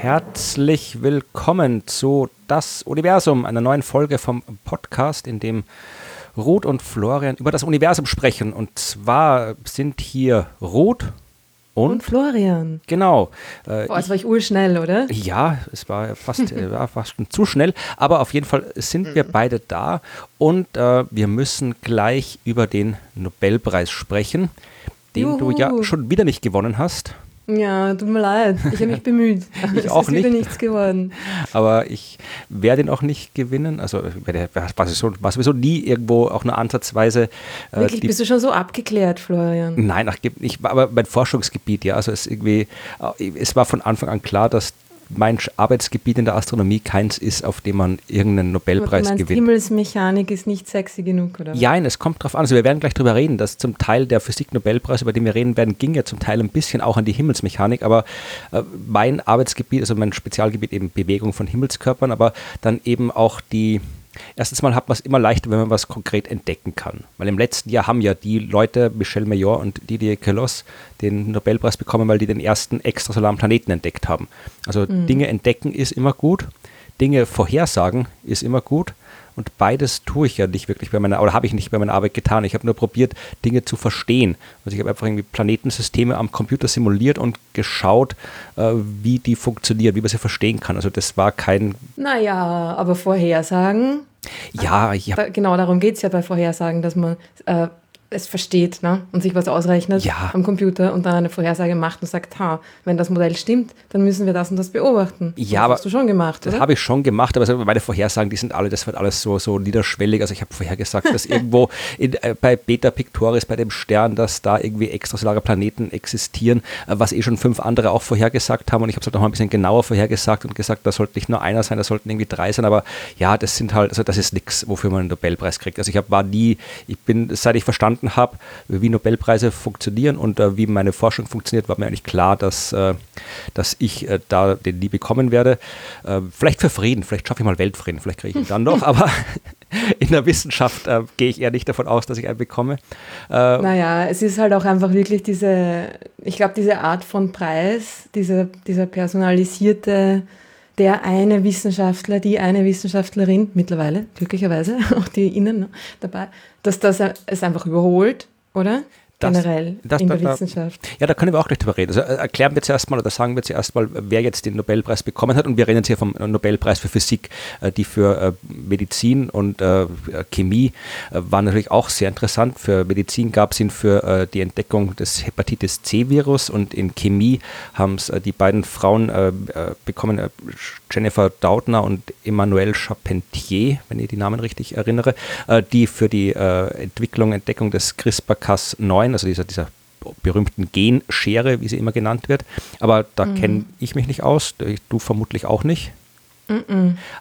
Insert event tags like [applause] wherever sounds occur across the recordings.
Herzlich willkommen zu Das Universum, einer neuen Folge vom Podcast, in dem Ruth und Florian über das Universum sprechen. Und zwar sind hier Ruth und, Und Florian. genau. Äh, Boah, jetzt war ich urschnell, oder? ja, es war fast, äh, war fast zu schnell, aber auf jeden Fall sind wir beide da und äh, wir müssen gleich über den Nobelpreis sprechen, den du ja Juhu. schon wieder nicht gewonnen hast. Ja, tut mir leid. Ich habe mich bemüht. [laughs] Ich es auch ist wieder nicht. nichts geworden. Aber ich werde ihn auch nicht gewinnen. Also ich war sowieso, war sowieso nie irgendwo auch nur ansatzweise äh, Wirklich, bist du schon so abgeklärt, Florian? Nein, ach, nicht. Aber mein Forschungsgebiet, ja, also es irgendwie, äh, es war von Anfang an klar, dass mein Arbeitsgebiet in der Astronomie keins ist, auf dem man irgendeinen du Nobelpreis meinst, gewinnt. Himmelsmechanik ist nicht sexy genug, oder? Ja, es kommt drauf an. Also wir werden gleich drüber reden, dass zum Teil der Physik-Nobelpreis, über den wir reden werden, ging ja zum Teil ein bisschen auch an die Himmelsmechanik, aber äh, mein Arbeitsgebiet, also mein Spezialgebiet eben Bewegung von Himmelskörpern, aber dann eben auch die Erstens mal hat man es immer leichter, wenn man was konkret entdecken kann. Weil im letzten Jahr haben ja die Leute, Michel Mayor und Didier Queloz, den Nobelpreis bekommen, weil die den ersten extrasolaren Planeten entdeckt haben. Also Dinge entdecken ist immer gut, Dinge vorhersagen ist immer gut. Und beides tue ich ja nicht wirklich bei meiner, oder habe ich nicht bei meiner Arbeit getan. Ich habe nur probiert, Dinge zu verstehen. Also ich habe einfach irgendwie Planetensysteme am Computer simuliert und geschaut, äh, wie die funktionieren, wie man sie verstehen kann. Also das war kein, Naja, aber Vorhersagen, ja, da, genau darum geht es ja bei Vorhersagen, dass man äh, es versteht ne? und sich was ausrechnet Ja. am Computer und dann eine Vorhersage macht und sagt, ha, wenn das Modell stimmt, dann müssen wir das und das beobachten. Ja, das aber hast du schon gemacht, Das habe ich schon gemacht, aber meine Vorhersagen, die sind alle, das wird alles so, so niederschwellig. Also ich habe vorhergesagt, dass [laughs] irgendwo in, äh, bei Beta Pictoris, bei dem Stern, dass da irgendwie extrasolare Planeten existieren, äh, was eh schon fünf andere auch vorhergesagt haben. Und ich habe es halt noch mal ein bisschen genauer vorhergesagt und gesagt, da sollte nicht nur einer sein, da sollten irgendwie drei sein. Aber ja, das sind halt, also das ist nichts, wofür man einen Nobelpreis kriegt. Also ich hab, war nie, ich bin, seit ich verstanden habe, wie Nobelpreise funktionieren und äh, wie meine Forschung funktioniert, war mir eigentlich klar, dass, äh, dass ich äh, da den nie bekommen werde. Äh, vielleicht für Frieden, vielleicht schaffe ich mal Weltfrieden, vielleicht kriege ich ihn dann noch, [laughs] aber [laughs] in der Wissenschaft äh, gehe ich eher nicht davon aus, dass ich einen bekomme. Äh, Naja, es ist halt auch einfach wirklich diese, ich glaube, diese Art von Preis, dieser, dieser personalisierte, der eine Wissenschaftler, die eine Wissenschaftlerin, mittlerweile, glücklicherweise, [laughs] auch die Innen ne, dabei, dass das es einfach überholt, oder? Das- Generell das- in der da- Wissenschaft. Ja, da können wir auch gleich drüber reden. Also äh, erklären wir zuerst mal oder sagen wir zuerst mal, wer jetzt den Nobelpreis bekommen hat. Und wir reden jetzt hier vom äh, Nobelpreis für Physik, äh, die für Medizin und Chemie äh, war natürlich auch sehr interessant. Für Medizin gab es ihn für die Entdeckung des Hepatitis C-Virus und in Chemie haben es die beiden Frauen bekommen, Jennifer Doudna und Emmanuelle Charpentier, wenn ich die Namen richtig erinnere, die für die Entwicklung, Entdeckung des CRISPR-Cas9, also dieser, dieser berühmten Genschere, wie sie immer genannt wird. Aber da kenne ich mich nicht aus, du vermutlich auch nicht.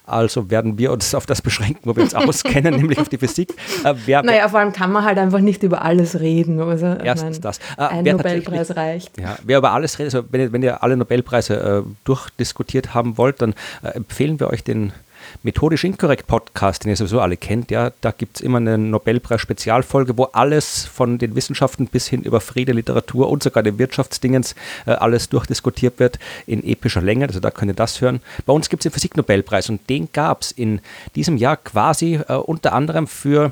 Also werden wir uns auf das beschränken, wo wir uns [laughs] auskennen, nämlich auf die Physik. Äh, wer, Naja, vor allem kann man halt einfach nicht über alles reden. Also, Erstens das. Äh, ein Nobelpreis reicht. Ja, wer über alles redet, also wenn, ihr- wenn ihr alle Nobelpreise äh, durchdiskutiert haben wollt, dann äh, empfehlen wir euch den Methodisch Inkorrekt Podcast, den ihr sowieso alle kennt. Ja, da gibt es immer eine Nobelpreis-Spezialfolge, wo alles von den Wissenschaften bis hin über Friede, Literatur und sogar den Wirtschaftsdingens äh, alles durchdiskutiert wird in epischer Länge. Also da könnt ihr das hören. Bei uns gibt es den Physik-Nobelpreis und den gab es in diesem Jahr quasi äh, unter anderem für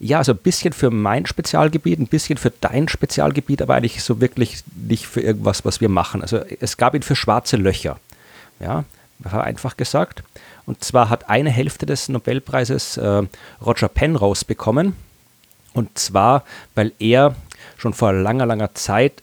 ja, also ein bisschen für mein Spezialgebiet, ein bisschen für dein Spezialgebiet, aber eigentlich so wirklich nicht für irgendwas, was wir machen. Also es gab ihn für schwarze Löcher. Ja, einfach gesagt. Und zwar hat eine Hälfte des Nobelpreises äh, Roger Penrose bekommen. Und zwar, weil er schon vor langer, langer Zeit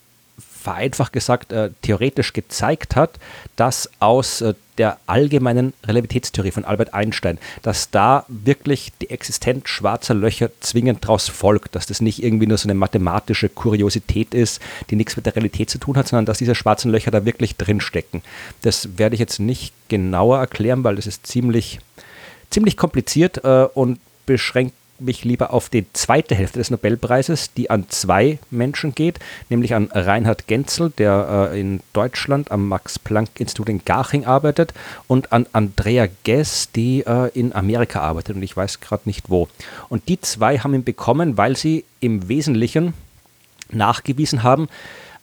vereinfacht gesagt äh, theoretisch gezeigt hat, dass aus äh, der allgemeinen Relativitätstheorie von Albert Einstein, dass da wirklich die Existenz schwarzer Löcher zwingend daraus folgt, dass das nicht irgendwie nur so eine mathematische Kuriosität ist, die nichts mit der Realität zu tun hat, sondern dass diese schwarzen Löcher da wirklich drinstecken. Das werde ich jetzt nicht genauer erklären, weil das ist ziemlich, ziemlich kompliziert äh, und beschränkt mich lieber auf die zweite Hälfte des Nobelpreises, die an zwei Menschen geht, nämlich an Reinhard Genzel, der äh, in Deutschland am Max-Planck-Institut in Garching arbeitet, und an Andrea Ghez, die äh, in Amerika arbeitet und ich weiß gerade nicht wo. Und die zwei haben ihn bekommen, weil sie im Wesentlichen nachgewiesen haben,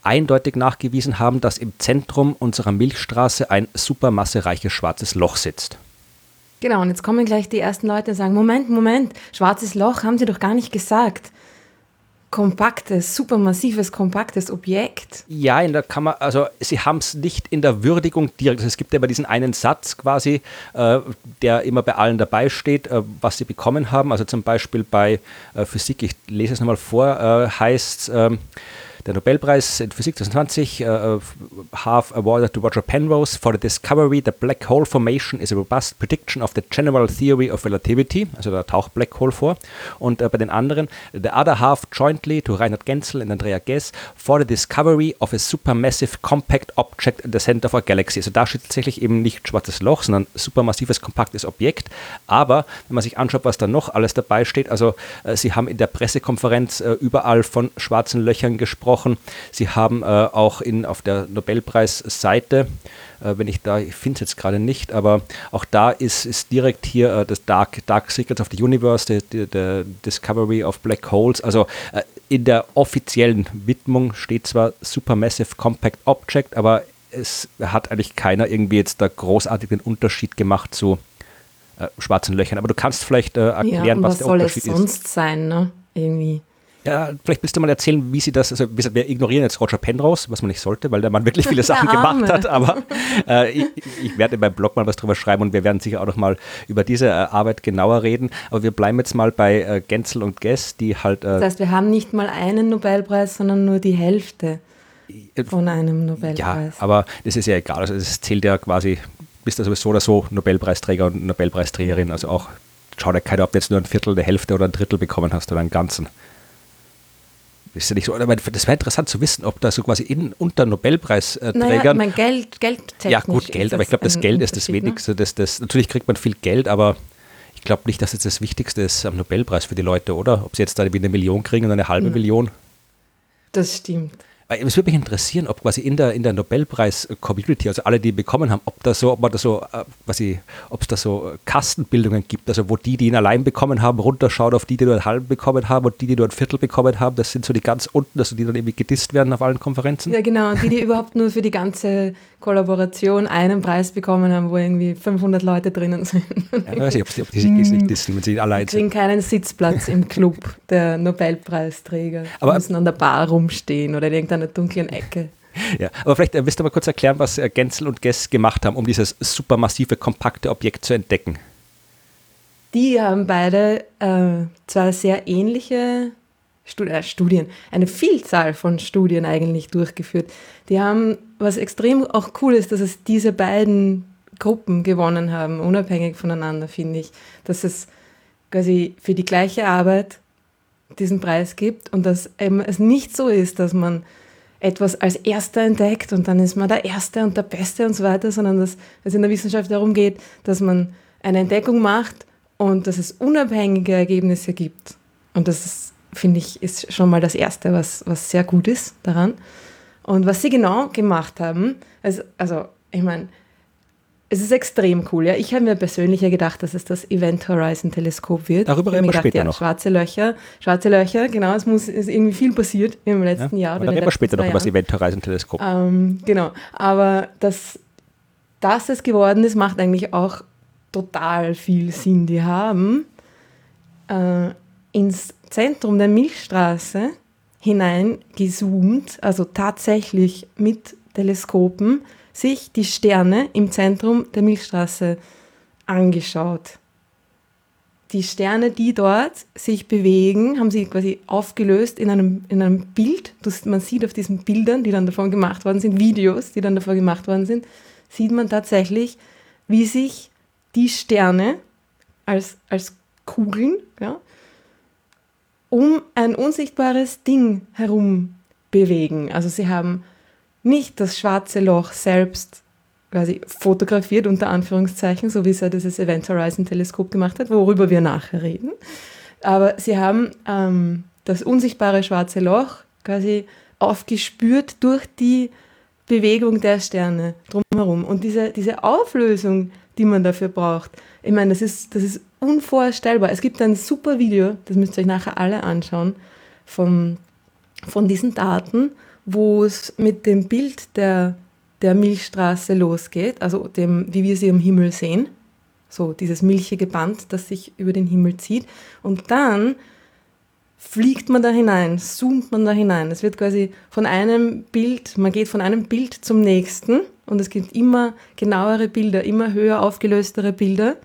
eindeutig nachgewiesen haben, dass im Zentrum unserer Milchstraße ein supermassereiches schwarzes Loch sitzt. Genau, und jetzt kommen gleich die ersten Leute und sagen, Moment, Moment, schwarzes Loch haben Sie doch gar nicht gesagt. Kompaktes, supermassives, kompaktes Objekt. Ja, in der Kammer, also Sie haben es nicht in der Würdigung direkt. Also es gibt ja immer diesen einen Satz quasi, äh, der immer bei allen dabei steht, äh, was Sie bekommen haben. Also zum Beispiel bei äh, Physik, ich lese es nochmal vor, äh, heißt ähm, der Nobelpreis in Physik 2020 uh, have awarded to Roger Penrose for the discovery that black hole formation is a robust prediction of the general theory of relativity. Also da taucht Black Hole vor. Und uh, bei den anderen, the other half jointly to Reinhard Genzel and Andrea Ghez for the discovery of a supermassive compact object in the center of our galaxy. Also da steht tatsächlich eben nicht schwarzes Loch, sondern supermassives kompaktes Objekt. Aber wenn man sich anschaut, was da noch alles dabei steht, also uh, sie haben in der Pressekonferenz überall von schwarzen Löchern gesprochen gesprochen. Sie haben äh, auch in, auf der Nobelpreisseite, äh, wenn ich da, ich finde es jetzt gerade nicht, aber auch da ist, ist direkt hier äh, das Dark, Dark Secrets of the Universe, the, the Discovery of Black Holes. Also äh, in der offiziellen Widmung steht zwar Supermassive Compact Object, aber es hat eigentlich keiner irgendwie jetzt da großartigen Unterschied gemacht zu äh, schwarzen Löchern. Aber du kannst vielleicht äh, erklären, ja, was, was der Unterschied ist. Was soll es sonst sein, ne? Irgendwie. Ja, vielleicht willst du mal erzählen, wie sie das, also wir ignorieren jetzt Roger Penrose, was man nicht sollte, weil der Mann wirklich viele [laughs] Sachen gemacht hat, aber äh, ich, ich, werde in meinem Blog mal was drüber schreiben und wir werden sicher auch noch mal über diese äh, Arbeit genauer reden, aber wir bleiben jetzt mal bei äh, Genzel und Guess, die halt... Äh, das heißt, wir haben nicht mal einen Nobelpreis, sondern nur die Hälfte von einem Nobelpreis. Ja, aber das ist ja egal, also es zählt ja quasi, bist du sowieso oder so Nobelpreisträger und Nobelpreisträgerin, also auch schaut ja keiner, ob du jetzt nur ein Viertel, eine Hälfte oder ein Drittel bekommen hast oder einen ganzen ist ja nicht so, aber das wäre interessant zu wissen, ob da so quasi in, unter Nobelpreisträgern. Naja, mein Geld, Geld Ja, gut, Geld, aber ich glaube, das Geld ist das ne? Wenigste. Das, das, natürlich kriegt man viel Geld, aber ich glaube nicht, dass es das Wichtigste ist am Nobelpreis für die Leute, oder? Ob sie jetzt da wie eine Million kriegen oder eine halbe ja. Million. Das stimmt. Es würde mich interessieren, ob quasi in der, in der Nobelpreis-Community, also alle, die bekommen haben, ob da so, ob man da so, äh, quasi, ob es da so Kastenbildungen gibt, also wo die, die ihn allein bekommen haben, runterschaut auf die, die nur einen halben bekommen haben und die, die nur ein Viertel bekommen haben, das sind so die ganz unten, also die dann irgendwie gedisst werden auf allen Konferenzen. Ja, genau, die, die überhaupt nur für die ganze Kollaboration einen Preis bekommen haben, wo irgendwie 500 Leute drinnen sind. Ja, weiß nicht, ob, die, ob die sich nicht disteln, wenn sie allein kriegen keinen Sitzplatz im Club der Nobelpreisträger. Aber, die müssen an der Bar rumstehen oder in irgendeiner dunklen Ecke. Ja, aber vielleicht äh, willst du mal kurz erklären, was äh, Genzel und Guess gemacht haben, um dieses supermassive, kompakte Objekt zu entdecken. Die haben beide äh, zwar sehr ähnliche äh, Studien, eine Vielzahl von Studien eigentlich durchgeführt. Die haben, was extrem auch cool ist, dass es diese beiden Gruppen gewonnen haben, unabhängig voneinander, finde ich. Dass es quasi für die gleiche Arbeit diesen Preis gibt und dass es nicht so ist, dass man etwas als Erster entdeckt und dann ist man der Erste und der Beste und so weiter, sondern dass es in der Wissenschaft darum geht, dass man eine Entdeckung macht und dass es unabhängige Ergebnisse gibt. Und das ist finde ich, ist schon mal das Erste, was, was sehr gut ist daran. Und was sie genau gemacht haben, also, also ich meine, es ist extrem cool. Ja. Ich habe mir persönlich ja gedacht, dass es das Event Horizon Teleskop wird. Darüber reden wir gedacht, später ja, noch. Schwarze Löcher, schwarze Löcher, genau, es muss ist irgendwie viel passiert im letzten ja, Jahr. Oder reden wir später noch über das Event Horizon Teleskop. Ähm, genau, aber dass, dass es geworden ist, macht eigentlich auch total viel Sinn. Die haben äh, ins Zentrum der Milchstraße hineingezoomt, also tatsächlich mit Teleskopen, sich die Sterne im Zentrum der Milchstraße angeschaut. Die Sterne, die dort sich bewegen, haben sie quasi aufgelöst in einem, in einem Bild. Das, man sieht auf diesen Bildern, die dann davon gemacht worden sind, Videos, die dann davon gemacht worden sind, sieht man tatsächlich, wie sich die Sterne als, als Kugeln ja, um ein unsichtbares Ding herum bewegen. Also sie haben nicht das schwarze Loch selbst quasi fotografiert, unter Anführungszeichen, so wie es ja dieses Event Horizon Teleskop gemacht hat, worüber wir nachher reden. Aber sie haben ähm, das unsichtbare schwarze Loch quasi aufgespürt durch die Bewegung der Sterne drumherum. Und diese, diese Auflösung, die man dafür braucht, ich meine, das ist, das ist unvorstellbar. Es gibt ein super Video, das müsst ihr euch nachher alle anschauen, von, von diesen Daten. wo es mit dem Bild der, der Milchstraße losgeht, also dem, wie wir sie am Himmel sehen. So dieses milchige Band, das sich über den Himmel zieht. Und dann fliegt man da hinein, zoomt man da hinein. Es wird quasi von einem Bild, man geht von einem Bild zum nächsten und es gibt immer genauere Bilder, immer höher aufgelöstere Bilder.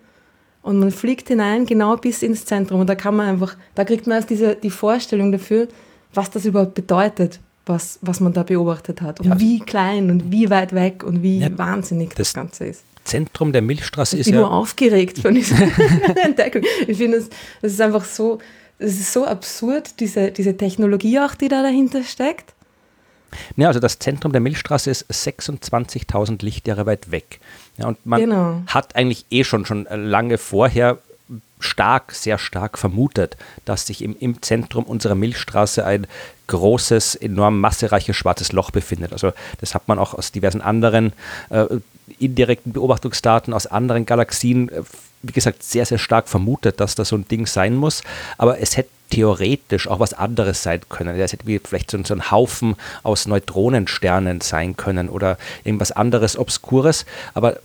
Und man fliegt hinein, genau bis ins Zentrum. Und da kann man einfach, da kriegt man erst diese, die Vorstellung dafür, was das überhaupt bedeutet, was, was man da beobachtet hat. Und ja. wie klein und wie weit weg und wie ja, wahnsinnig das, das, Ganze ist. Zentrum der Milchstraße ich ist bin ja. nur aufgeregt von dieser [laughs] Entdeckung. Ich finde, das, das ist einfach so, es ist so absurd, diese, diese Technologie auch, die da dahinter steckt. Ja, also das Zentrum der Milchstraße ist 26.000 Lichtjahre weit weg. Ja, und man genau. hat eigentlich eh schon, schon lange vorher stark, sehr stark vermutet, dass sich im, im Zentrum unserer Milchstraße ein großes, enorm massereiches schwarzes Loch befindet. Also das hat man auch aus diversen anderen äh, indirekten Beobachtungsdaten aus anderen Galaxien, äh, wie gesagt, sehr, sehr stark vermutet, dass das so ein Ding sein muss. Aber es hätte theoretisch auch was anderes sein können. Es hätte vielleicht so, ein Haufen aus Neutronensternen sein können oder irgendwas anderes Obskures. Aber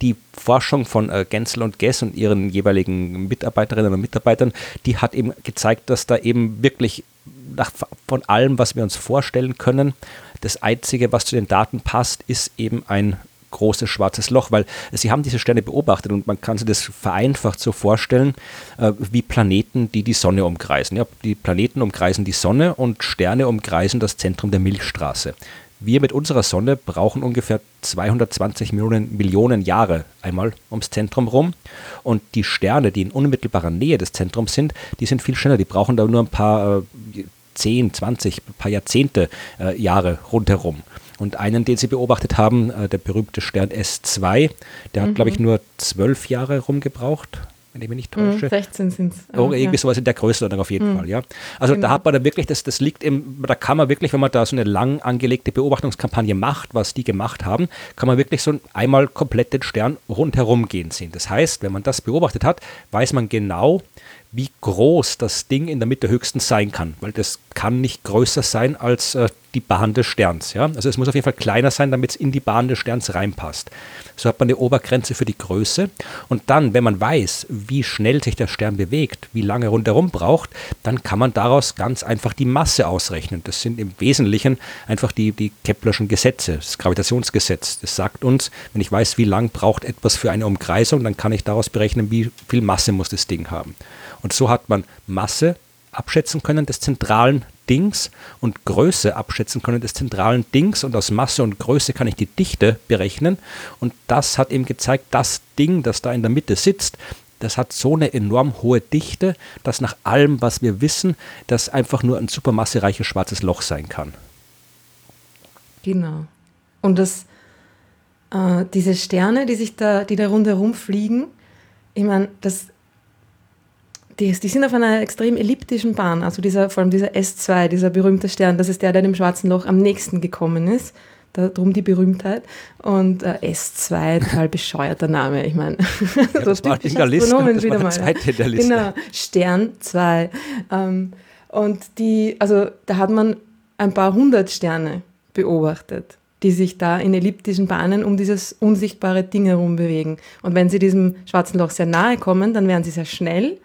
die Forschung von äh, Gensel und Guess und ihren jeweiligen Mitarbeiterinnen und Mitarbeitern, die hat eben gezeigt, dass da eben wirklich nach, von allem, was wir uns vorstellen können, das Einzige, was zu den Daten passt, ist eben ein großes schwarzes Loch, weil sie haben diese Sterne beobachtet und man kann sich das vereinfacht so vorstellen äh, wie Planeten, die die Sonne umkreisen. Ja, die Planeten umkreisen die Sonne und Sterne umkreisen das Zentrum der Milchstraße. Wir mit unserer Sonne brauchen ungefähr 220 Millionen, Millionen Jahre einmal ums Zentrum rum. Und die Sterne, die in unmittelbarer Nähe des Zentrums sind, die sind viel schneller. Die brauchen da nur ein paar äh, 10, 20, ein paar Jahrzehnte äh, Jahre rundherum. Und einen, den sie beobachtet haben, äh, der berühmte Stern S2, der hat, glaube ich, mhm. nur zwölf Jahre rumgebraucht, wenn ich mich nicht täusche. Mhm, 16 sind es. Oh, irgendwie ja. sowas in der Größenordnung auf jeden mhm. Fall, ja. Also genau. da hat man dann wirklich, das, das liegt im, da kann man wirklich, wenn man da so eine lang angelegte Beobachtungskampagne macht, was die gemacht haben, kann man wirklich so einmal komplett den Stern rundherum gehen sehen. Das heißt, wenn man das beobachtet hat, weiß man genau, wie groß das Ding in der Mitte höchstens sein kann, weil das kann nicht größer sein als äh, die Bahn des Sterns. Ja? Also es muss auf jeden Fall kleiner sein, damit es in die Bahn des Sterns reinpasst. So hat man eine Obergrenze für die Größe. Und dann, wenn man weiß, wie schnell sich der Stern bewegt, wie lange rundherum braucht, dann kann man daraus ganz einfach die Masse ausrechnen. Das sind im Wesentlichen einfach die, die Keplerschen Gesetze, das Gravitationsgesetz. Das sagt uns, wenn ich weiß, wie lang braucht etwas für eine Umkreisung, dann kann ich daraus berechnen, wie viel Masse muss das Ding haben. Und so hat man Masse abschätzen können des zentralen Dings und Größe abschätzen können des zentralen Dings und aus Masse und Größe kann ich die Dichte berechnen und das hat eben gezeigt, das Ding, das da in der Mitte sitzt, das hat so eine enorm hohe Dichte, dass nach allem, was wir wissen, das einfach nur ein supermassereiches schwarzes Loch sein kann. Genau. Und das, äh, diese Sterne, die sich da, die da rundherum fliegen, ich meine, das die, die sind auf einer extrem elliptischen Bahn. Also dieser, vor allem dieser S2, dieser berühmte Stern, das ist der, der dem Schwarzen Loch am nächsten gekommen ist. Darum die Berühmtheit. Und äh, S2, total bescheuerter Name. Ich meine, [laughs] ja, das war in der Liste. Das wieder mal. Zweite der Liste. Genau, Stern 2. Ähm, und die, also da hat man ein paar hundert Sterne beobachtet, die sich da in elliptischen Bahnen um dieses unsichtbare Ding herum bewegen. Und wenn sie diesem schwarzen Loch sehr nahe kommen, dann werden sie sehr schnell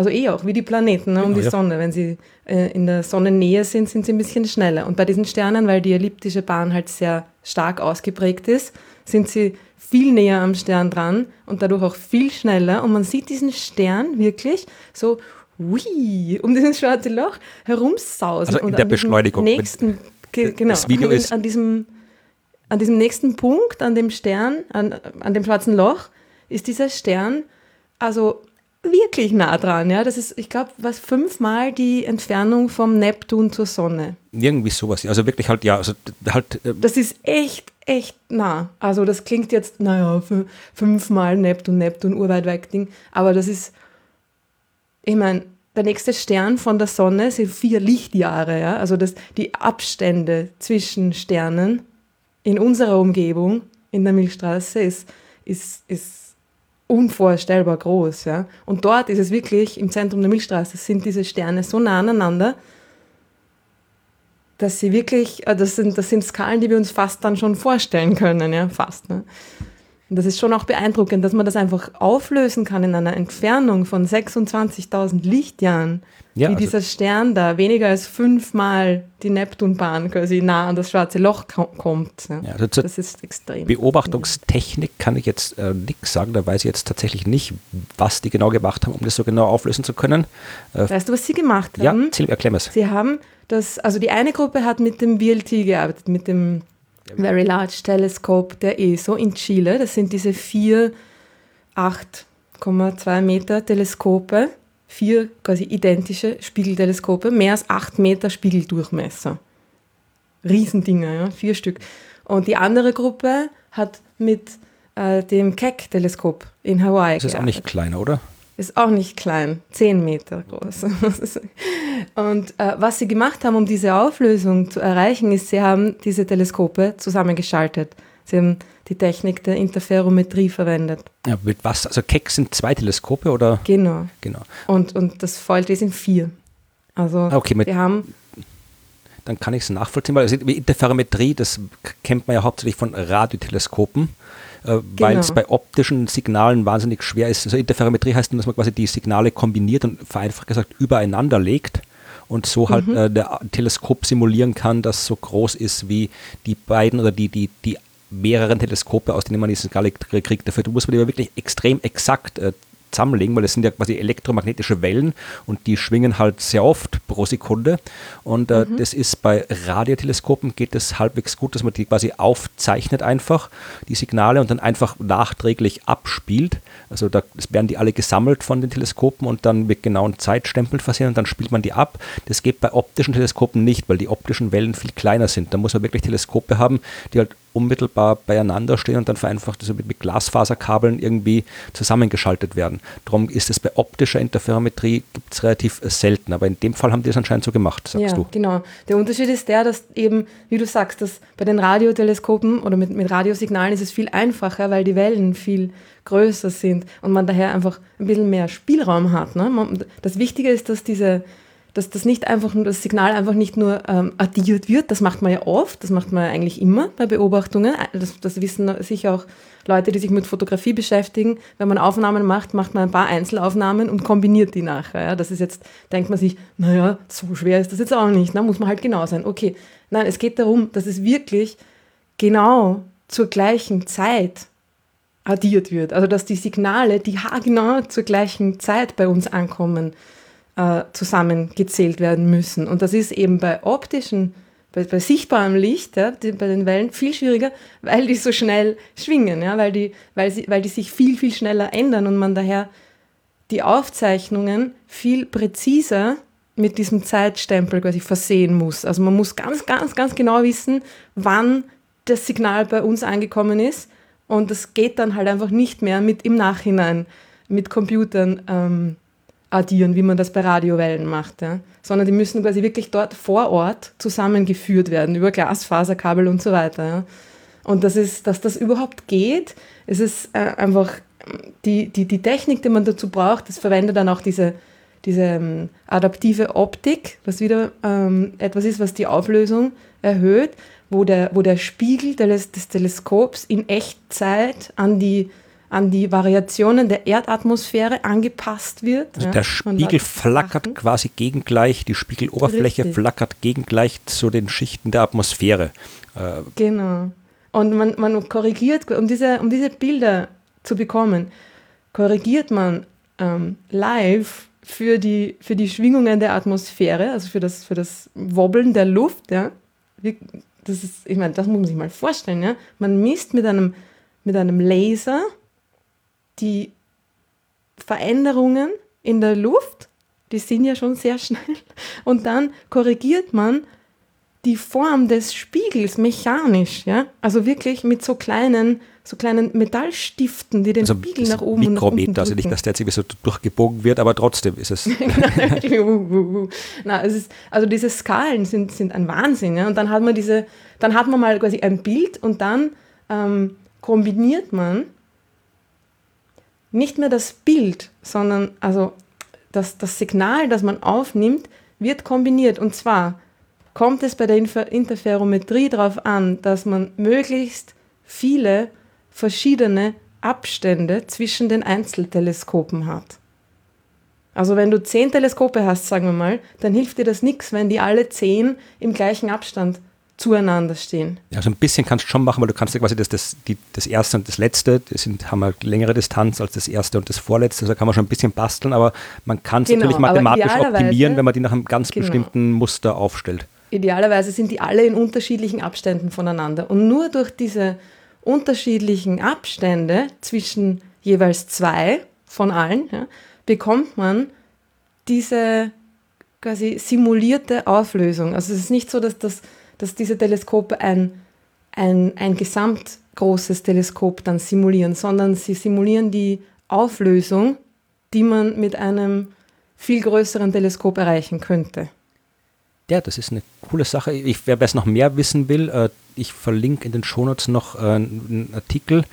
also eh auch, wie die Planeten ne, um genau, die Sonne. Wenn sie äh, in der Sonnennähe sind, sind sie ein bisschen schneller. Und bei diesen Sternen, weil die elliptische Bahn halt sehr stark ausgeprägt ist, sind sie viel näher am Stern dran und dadurch auch viel schneller. Und man sieht diesen Stern wirklich so hui, um dieses schwarze Loch herumsausen. Also in der Beschleunigung. Nächsten, genau, das Video ist an diesem, an diesem nächsten Punkt, an dem Stern, an, an dem schwarzen Loch, ist dieser Stern also wirklich nah dran. Ja? Das ist, ich glaube, was fünfmal die Entfernung vom Neptun zur Sonne. Irgendwie sowas. Also wirklich halt, ja, also halt. Äh das ist echt, echt nah. Also das klingt jetzt, naja, fünfmal Neptun, Neptun, urweit weg Ding. Aber das ist, ich meine, der nächste Stern von der Sonne sind vier Lichtjahre. Ja? Also das, die Abstände zwischen Sternen in unserer Umgebung, in der Milchstraße, ist, ist, ist unvorstellbar groß. Ja? Und dort ist es wirklich, im Zentrum der Milchstraße, sind diese Sterne so nah aneinander, dass sie wirklich, äh, das sind, das sind Skalen, die wir uns fast dann schon vorstellen können, ja, fast. Ne? Und das ist schon auch beeindruckend, dass man das einfach auflösen kann in einer Entfernung von 26.000 Lichtjahren, ja, wie also dieser Stern da weniger als fünfmal die Neptunbahn quasi nah an das schwarze Loch kommt. Ja. Also das ist extrem. Beobachtungstechnik kann ich jetzt äh, nichts sagen, da weiß ich jetzt tatsächlich nicht, was die genau gemacht haben, um das so genau auflösen zu können. Äh, weißt du, was sie gemacht haben? Ja, erklär es. Sie haben das, also die eine Gruppe hat mit dem VLT gearbeitet, mit dem Very Large Telescope der ESO in Chile. Das sind diese vier 8,2 Meter Teleskope, vier quasi identische Spiegelteleskope, mehr als 8 Meter Spiegeldurchmesser. Riesendinger, ja, vier Stück. Und die andere Gruppe hat mit äh, dem Keck-Teleskop in Hawaii. Das ist gearbeitet. auch nicht kleiner, oder? Ist auch nicht klein, 10 Meter groß. [laughs] Und äh, was sie gemacht haben, um diese Auflösung zu erreichen, ist, sie haben diese Teleskope zusammengeschaltet. Sie haben die Technik der Interferometrie verwendet. Ja, mit was? Also Keck sind zwei Teleskope oder? Genau. genau. Und, und das VLT sind vier. Also ah, okay, wir haben dann kann ich es nachvollziehen, weil also Interferometrie, das kennt man ja hauptsächlich von Radioteleskopen. Äh, weil es genau. bei optischen Signalen wahnsinnig schwer ist. Also Interferometrie heißt, dass man quasi die Signale kombiniert und vereinfacht gesagt übereinander legt und so halt mhm. äh, der Teleskop simulieren kann, das so groß ist wie die beiden oder die, die, die mehreren Teleskope, aus denen man die Signale kriegt. Dafür muss man die wirklich extrem exakt äh, zusammenlegen, weil das sind ja quasi elektromagnetische Wellen und die schwingen halt sehr oft pro Sekunde. Und äh, mhm. das ist bei Radioteleskopen geht es halbwegs gut, dass man die quasi aufzeichnet einfach, die Signale und dann einfach nachträglich abspielt. Also da werden die alle gesammelt von den Teleskopen und dann mit genauen Zeitstempeln versehen und dann spielt man die ab. Das geht bei optischen Teleskopen nicht, weil die optischen Wellen viel kleiner sind. Da muss man wirklich Teleskope haben, die halt unmittelbar beieinander stehen und dann vereinfacht also mit, mit Glasfaserkabeln irgendwie zusammengeschaltet werden. Darum ist es bei optischer Interferometrie gibt's relativ selten, aber in dem Fall haben die es anscheinend so gemacht, sagst ja, du. genau. Der Unterschied ist der, dass eben, wie du sagst, dass bei den Radioteleskopen oder mit, mit Radiosignalen ist es viel einfacher, weil die Wellen viel größer sind und man daher einfach ein bisschen mehr Spielraum hat. Ne? Das Wichtige ist, dass diese dass das nicht einfach nur das Signal einfach nicht nur ähm, addiert wird, das macht man ja oft, das macht man ja eigentlich immer bei Beobachtungen. Das, das wissen sicher auch Leute, die sich mit Fotografie beschäftigen. Wenn man Aufnahmen macht, macht man ein paar Einzelaufnahmen und kombiniert die nachher. Ja. Das ist jetzt, denkt man sich, naja, so schwer ist das jetzt auch nicht, ne? muss man halt genau sein. Okay, nein, es geht darum, dass es wirklich genau zur gleichen Zeit addiert wird. Also dass die Signale, die haargenau zur gleichen Zeit bei uns ankommen äh, zusammengezählt werden müssen. Und das ist eben bei optischen, bei, bei sichtbarem Licht, ja, die, bei den Wellen viel schwieriger, weil die so schnell schwingen, ja, weil, die, weil, sie, weil die sich viel, viel schneller ändern und man daher die Aufzeichnungen viel präziser mit diesem Zeitstempel quasi versehen muss. Also man muss ganz, ganz, ganz genau wissen, wann das Signal bei uns angekommen ist. Und das geht dann halt einfach nicht mehr mit im Nachhinein mit Computern ähm, addieren, wie man das bei Radiowellen macht, ja? sondern die müssen quasi wirklich dort vor Ort zusammengeführt werden über Glasfaserkabel und so weiter. Ja? Und das ist, dass das überhaupt geht, es ist äh, einfach die, die, die Technik, die man dazu braucht, das verwendet dann auch diese, diese ähm, adaptive Optik, was wieder ähm, etwas ist, was die Auflösung erhöht, wo der, wo der Spiegel des, des Teleskops in Echtzeit an die an die Variationen der Erdatmosphäre angepasst wird. Also ja, der Spiegel flackert quasi gegengleich, die Spiegeloberfläche Richtig. flackert gegengleich zu den Schichten der Atmosphäre. Äh, genau. Und man, man korrigiert, um diese, um diese Bilder zu bekommen, korrigiert man ähm, live für die, für die Schwingungen der Atmosphäre, also für das, für das Wobbeln der Luft. Ja. Das ist, ich meine, das muss man sich mal vorstellen. Ja. Man misst mit einem, mit einem Laser die Veränderungen in der Luft, die sind ja schon sehr [laughs] schnell, und dann korrigiert man die Form des Spiegels mechanisch, ja, also wirklich mit so kleinen, so kleinen Metallstiften, die den also Spiegel nach oben und nach unten also nicht, dass der jetzt irgendwie so durchgebogen wird, aber trotzdem ist es. [laughs] Na, es ist, also diese Skalen sind, sind ein Wahnsinn, ja, und dann hat man diese, dann hat man mal quasi ein Bild und dann ähm, kombiniert man nicht mehr das Bild, sondern also das, das Signal, das man aufnimmt, wird kombiniert. Und zwar kommt es bei der Interferometrie darauf an, dass man möglichst viele verschiedene Abstände zwischen den Einzelteleskopen hat. Also wenn du zehn Teleskope hast, sagen wir mal, dann hilft dir das nichts, wenn die alle zehn im gleichen Abstand zueinander stehen. Ja, so ein bisschen kannst du schon machen, weil du kannst ja quasi das, das, die, das erste und das letzte, das sind, haben eine längere Distanz als das erste und das vorletzte, also kann man schon ein bisschen basteln, aber man kann es genau, natürlich mathematisch optimieren, wenn man die nach einem ganz genau. bestimmten Muster aufstellt. Idealerweise sind die alle in unterschiedlichen Abständen voneinander. Und nur durch diese unterschiedlichen Abstände zwischen jeweils zwei von allen ja, bekommt man diese quasi simulierte Auflösung. Also es ist nicht so, dass, das, dass diese Teleskope ein, ein, ein gesamtgroßes Teleskop dann simulieren, sondern sie simulieren die Auflösung, die man mit einem viel größeren Teleskop erreichen könnte. Ja, das ist eine coole Sache. Ich, wer es noch mehr wissen will, äh, ich verlinke in den Shownotes noch äh, einen Artikel,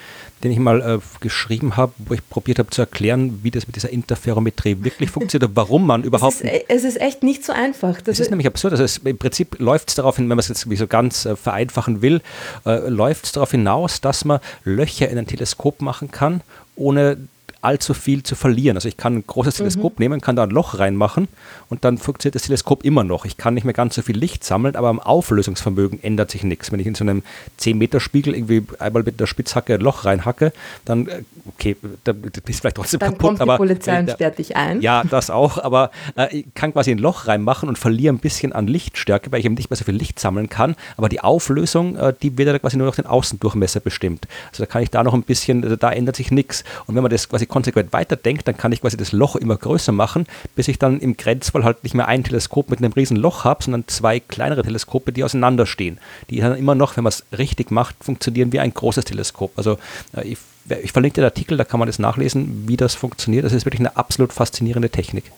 den ich mal äh, geschrieben habe, wo ich probiert habe zu erklären, wie das mit dieser Interferometrie wirklich funktioniert und warum man [laughs] überhaupt. Es ist, es ist echt nicht so einfach. Das ist nämlich absurd. Also es, Im Prinzip läuft es darauf hin, wenn man es jetzt so ganz äh, vereinfachen will, äh, läuft es darauf hinaus, dass man Löcher in ein Teleskop machen kann, ohne allzu viel zu verlieren. Also ich kann ein großes mhm. Teleskop mhm. nehmen, kann da ein Loch reinmachen und dann funktioniert das Teleskop immer noch. Ich kann nicht mehr ganz so viel Licht sammeln, aber am Auflösungsvermögen ändert sich nichts. Wenn ich in so einem 10-Meter-Spiegel irgendwie einmal mit der Spitzhacke ein Loch reinhacke, dann, äh, okay, da ist vielleicht trotzdem dann kaputt. Kommt aber, die Polizei und sperrt dich ein. Ja, [laughs] das auch, aber äh, ich kann quasi ein Loch reinmachen und verliere ein bisschen an Lichtstärke, weil ich eben nicht mehr so viel Licht sammeln kann. Aber die Auflösung, äh, die wird ja quasi nur noch den Außendurchmesser bestimmt. Also da kann ich da noch ein bisschen, also da ändert sich nichts. Und wenn man das quasi konsequent weiterdenkt, dann kann ich quasi das Loch immer größer machen, bis ich dann im Grenzfall halt nicht mehr ein Teleskop mit einem riesen Loch habe, sondern zwei kleinere Teleskope, die auseinanderstehen. Die dann immer noch, wenn man es richtig macht, funktionieren wie ein großes Teleskop. Also äh, ich, ich verlinke den Artikel, da kann man das nachlesen, wie das funktioniert. Das ist wirklich eine absolut faszinierende Technik.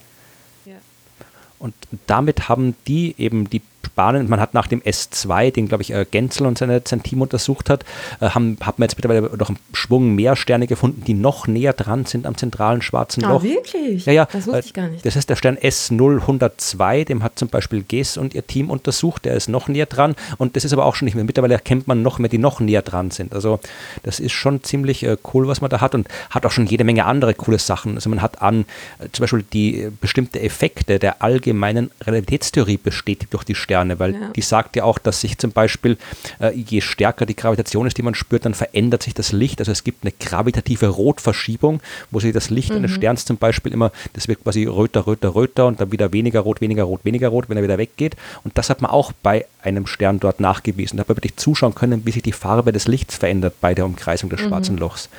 Und damit haben die eben die spannend. Man hat nach dem S2, den glaube ich äh, Genzel und seine, sein Team untersucht hat, äh, haben, hat man jetzt mittlerweile noch einen Schwung mehr Sterne gefunden, die noch näher dran sind am zentralen schwarzen ah, Loch. Ah, wirklich? Ja, ja. Das wusste ich gar nicht. Das ist der Stern S0102, dem hat zum Beispiel Gess und ihr Team untersucht, der ist noch näher dran und das ist aber auch schon nicht mehr. Mittlerweile erkennt man noch mehr, die noch näher dran sind. Also das ist schon ziemlich äh, cool, was man da hat und hat auch schon jede Menge andere coole Sachen. Also man hat an zum Beispiel die bestimmte Effekte der allgemeinen Relativitätstheorie bestätigt durch die Sterne gerne, weil ja. die sagt ja auch, dass sich zum Beispiel, äh, je stärker die Gravitation ist, die man spürt, dann verändert sich das Licht. Also es gibt eine gravitative Rotverschiebung, wo sich das Licht mhm. eines Sterns zum Beispiel immer, das wird quasi röter, röter, röter und dann wieder weniger rot, weniger rot, weniger rot, wenn er wieder weggeht. Und das hat man auch bei einem Stern dort nachgewiesen. Da hat man wirklich zuschauen können, wie sich die Farbe des Lichts verändert bei der Umkreisung des mhm. schwarzen Lochs.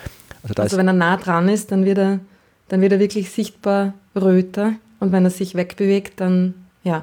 Also, also wenn er nah dran ist, dann wird er, dann wird er wirklich sichtbar röter und wenn er sich wegbewegt, dann ja,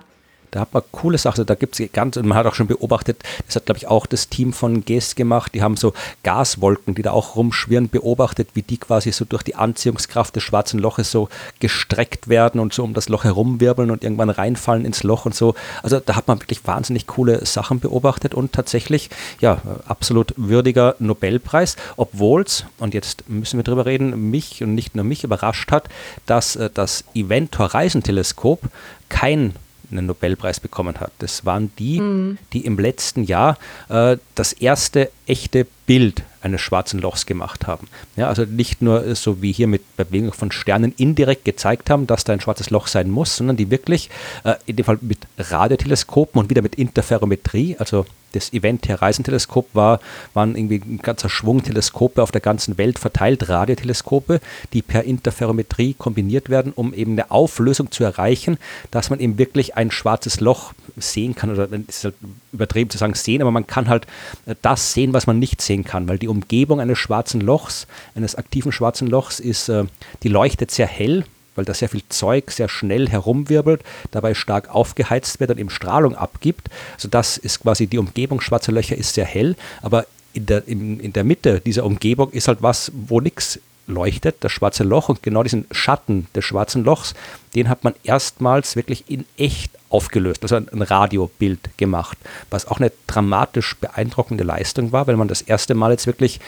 da hat man coole Sachen, da gibt es ganz, und man hat auch schon beobachtet, das hat glaube ich auch das Team von GES gemacht, die haben so Gaswolken, die da auch rumschwirren, beobachtet, wie die quasi so durch die Anziehungskraft des schwarzen Loches so gestreckt werden und so um das Loch herumwirbeln und irgendwann reinfallen ins Loch und so. Also da hat man wirklich wahnsinnig coole Sachen beobachtet und tatsächlich, ja, absolut würdiger Nobelpreis, obwohl es, und jetzt müssen wir drüber reden, mich und nicht nur mich überrascht hat, dass äh, das Event Horizon Teleskop kein einen Nobelpreis bekommen hat. Das waren die, mhm. die im letzten Jahr äh, das erste echte Bild eines schwarzen Lochs gemacht haben. Ja, also nicht nur so wie hier mit Bewegung von Sternen indirekt gezeigt haben, dass da ein schwarzes Loch sein muss, sondern die wirklich äh, in dem Fall mit Radioteleskopen und wieder mit Interferometrie, also das Event Horizon-Teleskop war, waren irgendwie ein ganzer Schwung Teleskope auf der ganzen Welt verteilt, Radioteleskope, die per Interferometrie kombiniert werden, um eben eine Auflösung zu erreichen, dass man eben wirklich ein schwarzes Loch sehen kann, oder es ist halt übertrieben zu sagen sehen, aber man kann halt äh, das sehen, was man nicht sehen kann, weil die Umgebung eines schwarzen Lochs, eines aktiven schwarzen Lochs ist, äh, die leuchtet sehr hell, weil da sehr viel Zeug sehr schnell herumwirbelt, dabei stark aufgeheizt wird und eben Strahlung abgibt. Also das ist quasi die Umgebung schwarzer Löcher ist sehr hell, aber in der, in, in der Mitte dieser Umgebung ist halt was, wo nichts leuchtet, das schwarze Loch und genau diesen Schatten des schwarzen Lochs, den hat man erstmals wirklich in echt aufgelöst, also ein, Radiobild gemacht, was auch eine dramatisch beeindruckende Leistung war, weil man das erste Mal jetzt wirklich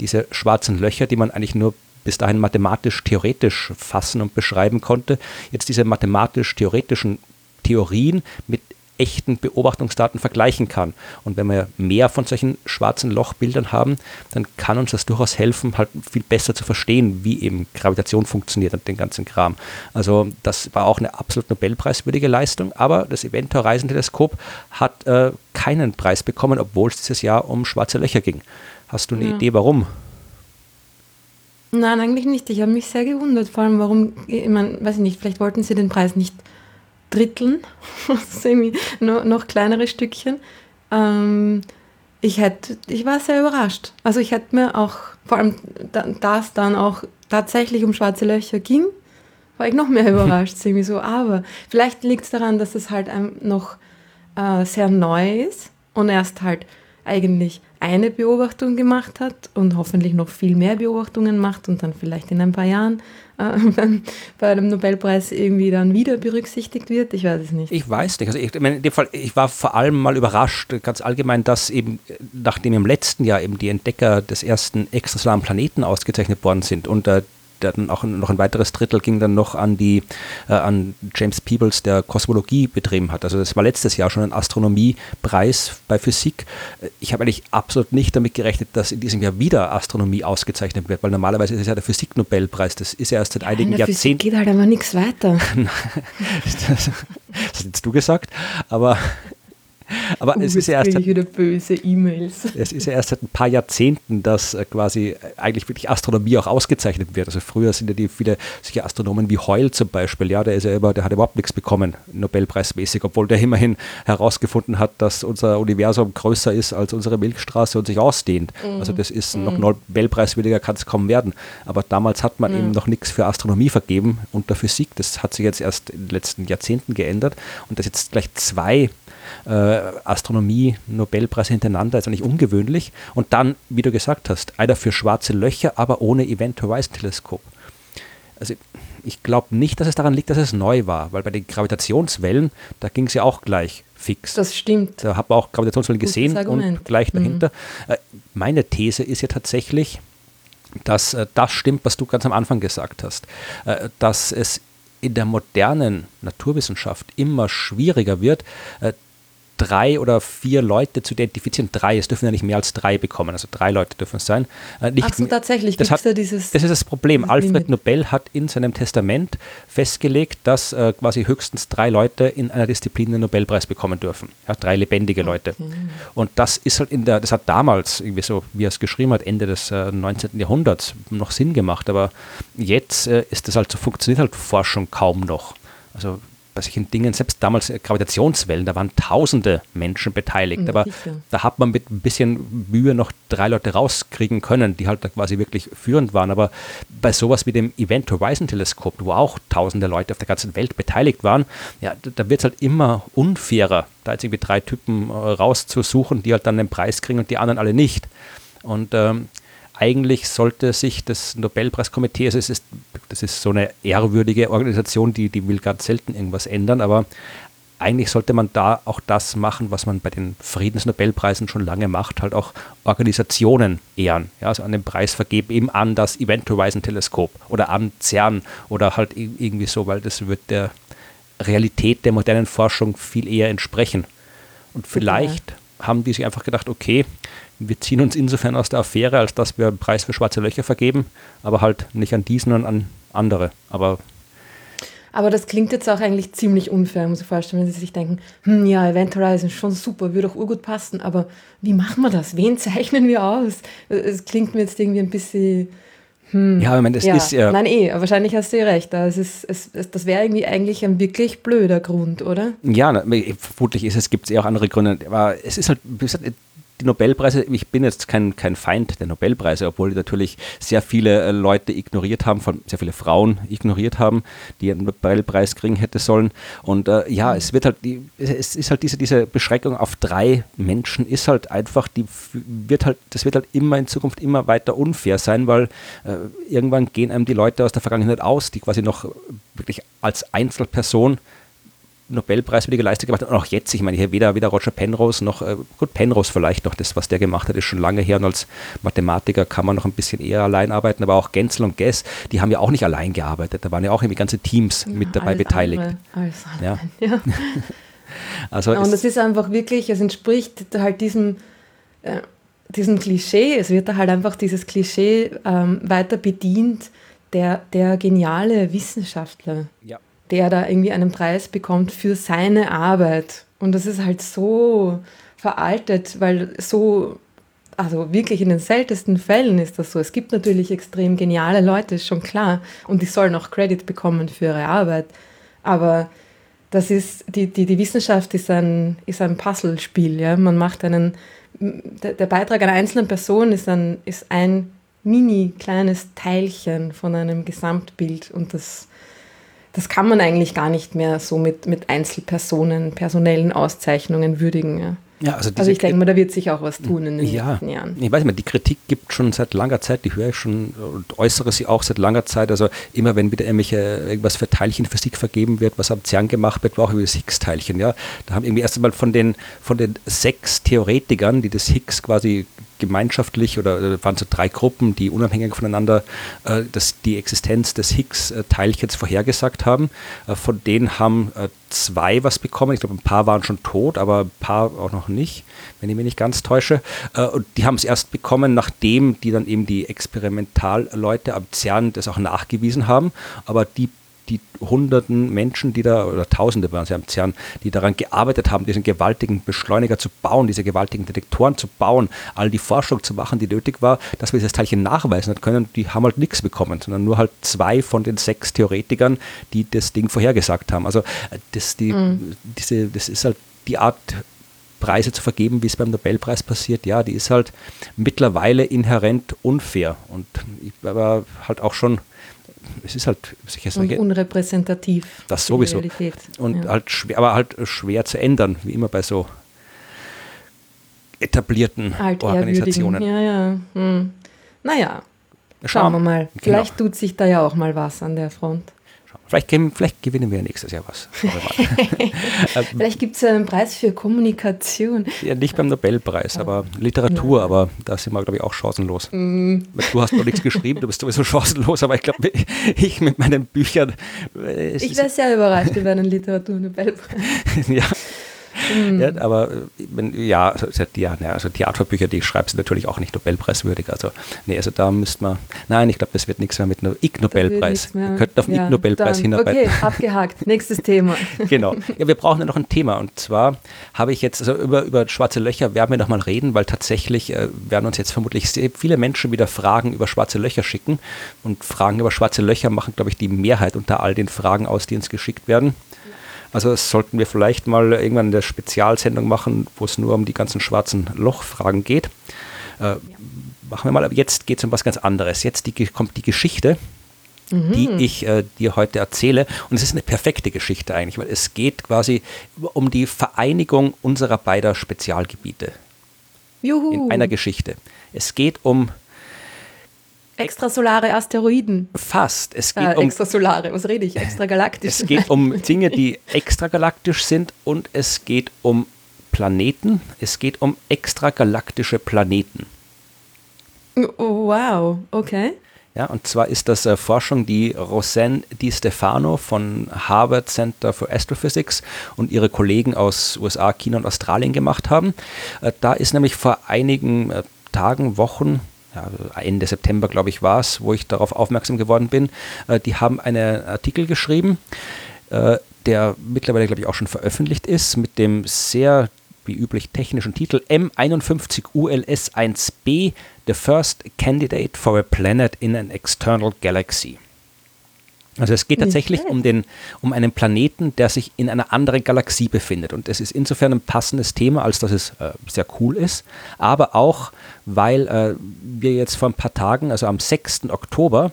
diese schwarzen Löcher, die man eigentlich nur bis dahin mathematisch-theoretisch fassen und beschreiben konnte, jetzt diese mathematisch-theoretischen Theorien mit echten Beobachtungsdaten vergleichen kann. Und wenn wir mehr von solchen schwarzen Lochbildern haben, dann kann uns das durchaus helfen, halt viel besser zu verstehen, wie eben Gravitation funktioniert und den ganzen Kram. Also das war auch eine absolut Nobelpreiswürdige Leistung, aber das Event Horizon Teleskop hat äh, keinen Preis bekommen, obwohl es dieses Jahr um schwarze Löcher ging. Hast du eine ja. Idee, warum? Nein, eigentlich nicht. Ich habe mich sehr gewundert, vor allem warum, ich meine, weiß ich nicht, vielleicht wollten sie den Preis nicht dritteln, [laughs] noch, noch kleinere Stückchen. Ähm, ich, hätte, ich war sehr überrascht. Also ich hätte mir auch, vor allem da, das dann auch tatsächlich um schwarze Löcher ging, war ich noch mehr [laughs] überrascht. irgendwie so. Aber vielleicht liegt es daran, dass es halt noch äh, sehr neu ist und erst halt eigentlich eine Beobachtung gemacht hat und hoffentlich noch viel mehr Beobachtungen macht und dann vielleicht in ein paar Jahren äh, [laughs] bei einem Nobelpreis irgendwie dann wieder berücksichtigt wird. Ich weiß es nicht. Ich weiß nicht. Also ich, in dem Fall, ich war vor allem mal überrascht, ganz allgemein, dass eben, nachdem im letzten Jahr eben die Entdecker des ersten extrasolaren Planeten ausgezeichnet worden sind und äh, dann auch noch ein weiteres Drittel ging dann noch an die äh, an James Peebles, der Kosmologie betrieben hat. Also das war letztes Jahr schon ein Astronomiepreis bei Physik. Ich habe eigentlich absolut nicht damit gerechnet, dass in diesem Jahr wieder Astronomie ausgezeichnet wird, weil normalerweise ist es ja der Physiknobelpreis. Das ist ja erst seit einigen ja, Jahrzehnten. geht halt aber nichts weiter. [laughs] das [laughs] hast jetzt du gesagt, aber aber oh, es ist ja erst seit, wieder böse E-Mails. Es ist ja erst seit ein paar Jahrzehnten, dass äh, quasi eigentlich wirklich Astronomie auch ausgezeichnet wird. Also früher sind ja die viele solche Astronomen wie Hoyle zum Beispiel, ja, der ist ja immer, der hat überhaupt nichts bekommen, Nobelpreismäßig, obwohl der immerhin herausgefunden hat, dass unser Universum größer ist als unsere Milchstraße und sich ausdehnt. Mhm. Also das ist mhm. noch Nobelpreiswürdiger kann es kaum werden. Aber damals hat man mhm. eben noch nichts für Astronomie vergeben unter Physik. Das hat sich jetzt erst in den letzten Jahrzehnten geändert und dass jetzt gleich zwei äh, Astronomie-Nobelpreise hintereinander, ist eigentlich ungewöhnlich. Und dann, wie du gesagt hast, einer für schwarze Löcher, aber ohne Event Horizon Teleskop. Also ich glaube nicht, dass es daran liegt, dass es neu war, weil bei den Gravitationswellen, da ging es ja auch gleich fix. Das stimmt. Da hat man auch Gravitationswellen gesehen und gleich mhm. dahinter. Mhm. Meine These ist ja tatsächlich, dass äh, das stimmt, was du ganz am Anfang gesagt hast, äh, dass es in der modernen Naturwissenschaft immer schwieriger wird, drei oder vier Leute zu identifizieren. Drei, es dürfen ja nicht mehr als drei bekommen, also drei Leute dürfen es sein. Äh, nicht, Ach so, tatsächlich, das, hat, da dieses, das ist das Problem. Alfred Limit. Nobel hat in seinem Testament festgelegt, dass äh, quasi höchstens drei Leute in einer Disziplin den Nobelpreis bekommen dürfen. Ja, drei lebendige Leute. Okay. Und das ist halt in der, das hat damals, irgendwie so, wie er es geschrieben hat, Ende des äh, 19. Jahrhunderts noch Sinn gemacht, aber jetzt äh, ist das halt so, funktioniert halt Forschung kaum noch. Also bei solchen Dingen, selbst damals äh, Gravitationswellen, da waren tausende Menschen beteiligt. aber sicher. da hat man mit ein bisschen Mühe noch drei Leute rauskriegen können, die halt da quasi wirklich führend waren. Aber bei sowas wie dem Event Horizon Teleskop, wo auch tausende Leute auf der ganzen Welt beteiligt waren, ja, da wird es halt immer unfairer, da jetzt irgendwie drei Typen äh, rauszusuchen, die halt dann den Preis kriegen und die anderen alle nicht. Und ähm, eigentlich sollte sich das Nobelpreiskomitee, also es ist, das ist so eine ehrwürdige Organisation, die, die will ganz selten irgendwas ändern, aber eigentlich sollte man da auch das machen, was man bei den Friedensnobelpreisen schon lange macht, halt auch Organisationen ehren. Ja, also an den Preis vergeben, eben an das Event Horizon Teleskop oder an CERN oder halt irgendwie so, weil das wird der Realität der modernen Forschung viel eher entsprechen. Und vielleicht okay. haben die sich einfach gedacht, okay, wir ziehen uns insofern aus der Affäre, als dass wir einen Preis für schwarze Löcher vergeben, aber halt nicht an diesen, sondern an andere. Aber aber das klingt jetzt auch eigentlich ziemlich unfair, muss ich vorstellen, wenn Sie sich denken, hm, ja, Event Horizon ist schon super, würde auch urgut passen, aber wie machen wir das? Wen [laughs] zeichnen wir aus? Es klingt mir jetzt irgendwie ein bisschen, hm, ja, ich meine, das ja, ist ja. Nein, eh, wahrscheinlich hast du recht. Das, ist, es, es, das wäre irgendwie eigentlich ein wirklich blöder Grund, oder? Ja, vermutlich ist es, gibt es eh auch andere Gründe. Aber es ist halt, wie gesagt, die Nobelpreise, ich bin jetzt kein, kein Feind der Nobelpreise, obwohl die natürlich sehr viele äh, Leute ignoriert haben, von sehr viele Frauen ignoriert haben, die einen Nobelpreis kriegen hätte sollen. Und äh, ja, es wird halt, die, es ist halt diese, diese Beschränkung auf drei Menschen ist halt einfach, die wird halt, das wird halt immer in Zukunft immer weiter unfair sein, weil äh, irgendwann gehen einem die Leute aus der Vergangenheit aus, die quasi noch wirklich als Einzelperson Nobelpreiswürdige Leistung gemacht hat. Und auch jetzt, ich meine, hier weder, weder Roger Penrose noch, äh, gut, Penrose vielleicht noch, das, was der gemacht hat, ist schon lange her. Und als Mathematiker kann man noch ein bisschen eher allein arbeiten. Aber auch Genzel und Guess, die haben ja auch nicht allein gearbeitet. Da waren ja auch irgendwie ganze Teams ja, mit dabei beteiligt. Andere, alles ja. ja. [laughs] Also und es ist einfach wirklich, es entspricht halt diesem, äh, diesem Klischee, es wird da halt einfach dieses Klischee ähm, weiter bedient, der, der geniale Wissenschaftler, ja. Der da irgendwie einen Preis bekommt für seine Arbeit. Und das ist halt so veraltet, weil so also wirklich in den seltensten Fällen ist das so. Es gibt natürlich extrem geniale Leute, ist schon klar. Und die sollen auch Credit bekommen für ihre Arbeit. Aber das ist, die, die, die Wissenschaft ist ein, ist ein Puzzlespiel. Ja? Man macht einen, der, der Beitrag einer einzelnen Person ist ein, ist ein mini kleines Teilchen von einem Gesamtbild und das, das kann man eigentlich gar nicht mehr so mit, mit Einzelpersonen, personellen Auszeichnungen würdigen. Ja. Ja, also, also, ich denke mal, da wird sich auch was tun in den ja, nächsten Jahren. Ich weiß nicht, die Kritik gibt schon seit langer Zeit, die höre ich schon und äußere sie auch seit langer Zeit. Also immer wenn wieder irgendwelche, irgendwas für Teilchenphysik vergeben wird, was am CERN gemacht wird, war auch über das Higgs-Teilchen. Ja? Da haben irgendwie erst einmal von den, von den sechs Theoretikern, die das Higgs quasi gemeinschaftlich oder äh, waren so drei Gruppen, die unabhängig voneinander äh, das, die Existenz des Higgs-Teilchens vorhergesagt haben. Äh, von denen haben äh, zwei was bekommen. Ich glaube, ein paar waren schon tot, aber ein paar auch noch nicht, wenn ich mich nicht ganz täusche. Äh, und die haben es erst bekommen, nachdem die dann eben die Experimentalleute am CERN das auch nachgewiesen haben. Aber die die hunderten Menschen, die da, oder Tausende waren ja am CERN, die daran gearbeitet haben, diesen gewaltigen Beschleuniger zu bauen, diese gewaltigen Detektoren zu bauen, all die Forschung zu machen, die nötig war, dass wir dieses Teilchen nachweisen können, die haben halt nichts bekommen, sondern nur halt zwei von den sechs Theoretikern, die das Ding vorhergesagt haben. Also äh, das, die, mhm. diese, das ist halt die Art, Preise zu vergeben, wie es beim Nobelpreis passiert, ja, die ist halt mittlerweile inhärent unfair und ich war halt auch schon es ist halt sicher und unrepräsentativ. Das sowieso. Und ja. halt schwer, aber halt schwer zu ändern, wie immer bei so etablierten Organisationen. Ja, ja. Hm. Naja, schauen wir mal. Genau. Vielleicht tut sich da ja auch mal was an der Front. Vielleicht, vielleicht, gewinnen wir nächstes Jahr was. [laughs] [laughs] vielleicht gibt es einen Preis für Kommunikation. Ja, nicht beim Nobelpreis, aber Literatur, ja. aber da sind wir, glaube ich, auch chancenlos. Mm. Du hast noch nichts geschrieben, du bist sowieso chancenlos, aber ich glaube, [laughs] ich mit meinen Büchern. Äh, ich wäre sehr überrascht über einen Literatur-Nobelpreis. ja. Mhm. Ja, aber äh, ja, also, ja, also Theaterbücher, die ich schreibe, sind natürlich auch nicht Nobelpreiswürdig. Also, nee, also da müsste man, nein, ich glaube, das wird nichts mehr mit einem Ig Nobelpreis. Wir könnten auf den ja, Ig Nobelpreis hinarbeiten. Okay, abgehakt. [laughs] Nächstes Thema. genau. Ja, wir brauchen ja noch ein Thema und zwar habe ich jetzt, also über, über schwarze Löcher werden wir noch mal reden, weil tatsächlich äh, werden uns jetzt vermutlich sehr viele Menschen wieder Fragen über schwarze Löcher schicken und Fragen über schwarze Löcher machen, glaube ich, die Mehrheit unter all den Fragen aus, die uns geschickt werden. Also das sollten wir vielleicht mal irgendwann eine Spezialsendung machen, wo es nur um die ganzen schwarzen Lochfragen geht. Äh, machen wir mal, aber jetzt geht es um was ganz anderes. Jetzt die, kommt die Geschichte, mhm. die ich äh, dir heute erzähle. Und es ist eine perfekte Geschichte eigentlich, weil es geht quasi um die Vereinigung unserer beider Spezialgebiete. Juhu. In einer Geschichte. Es geht um Extrasolare Asteroiden. Fast. Es geht äh, um, extrasolare, was rede ich? Extragalaktisch. Es geht um Dinge, die extragalaktisch sind und es geht um Planeten. Es geht um extragalaktische Planeten. Wow, okay. Ja, und zwar ist das äh, Forschung, die Rosanne Di Stefano von Harvard Center for Astrophysics und ihre Kollegen aus USA, China und Australien gemacht haben. Äh, da ist nämlich vor einigen äh, Tagen, Wochen, ja, Ende September, glaube ich, war es, wo ich darauf aufmerksam geworden bin. Äh, die haben einen Artikel geschrieben, äh, der mittlerweile, glaube ich, auch schon veröffentlicht ist, mit dem sehr, wie üblich, technischen Titel M51ULS1b, The First Candidate for a Planet in an External Galaxy. Also es geht tatsächlich um, den, um einen Planeten, der sich in einer anderen Galaxie befindet. Und es ist insofern ein passendes Thema, als dass es äh, sehr cool ist, aber auch, weil äh, wir jetzt vor ein paar Tagen, also am 6. Oktober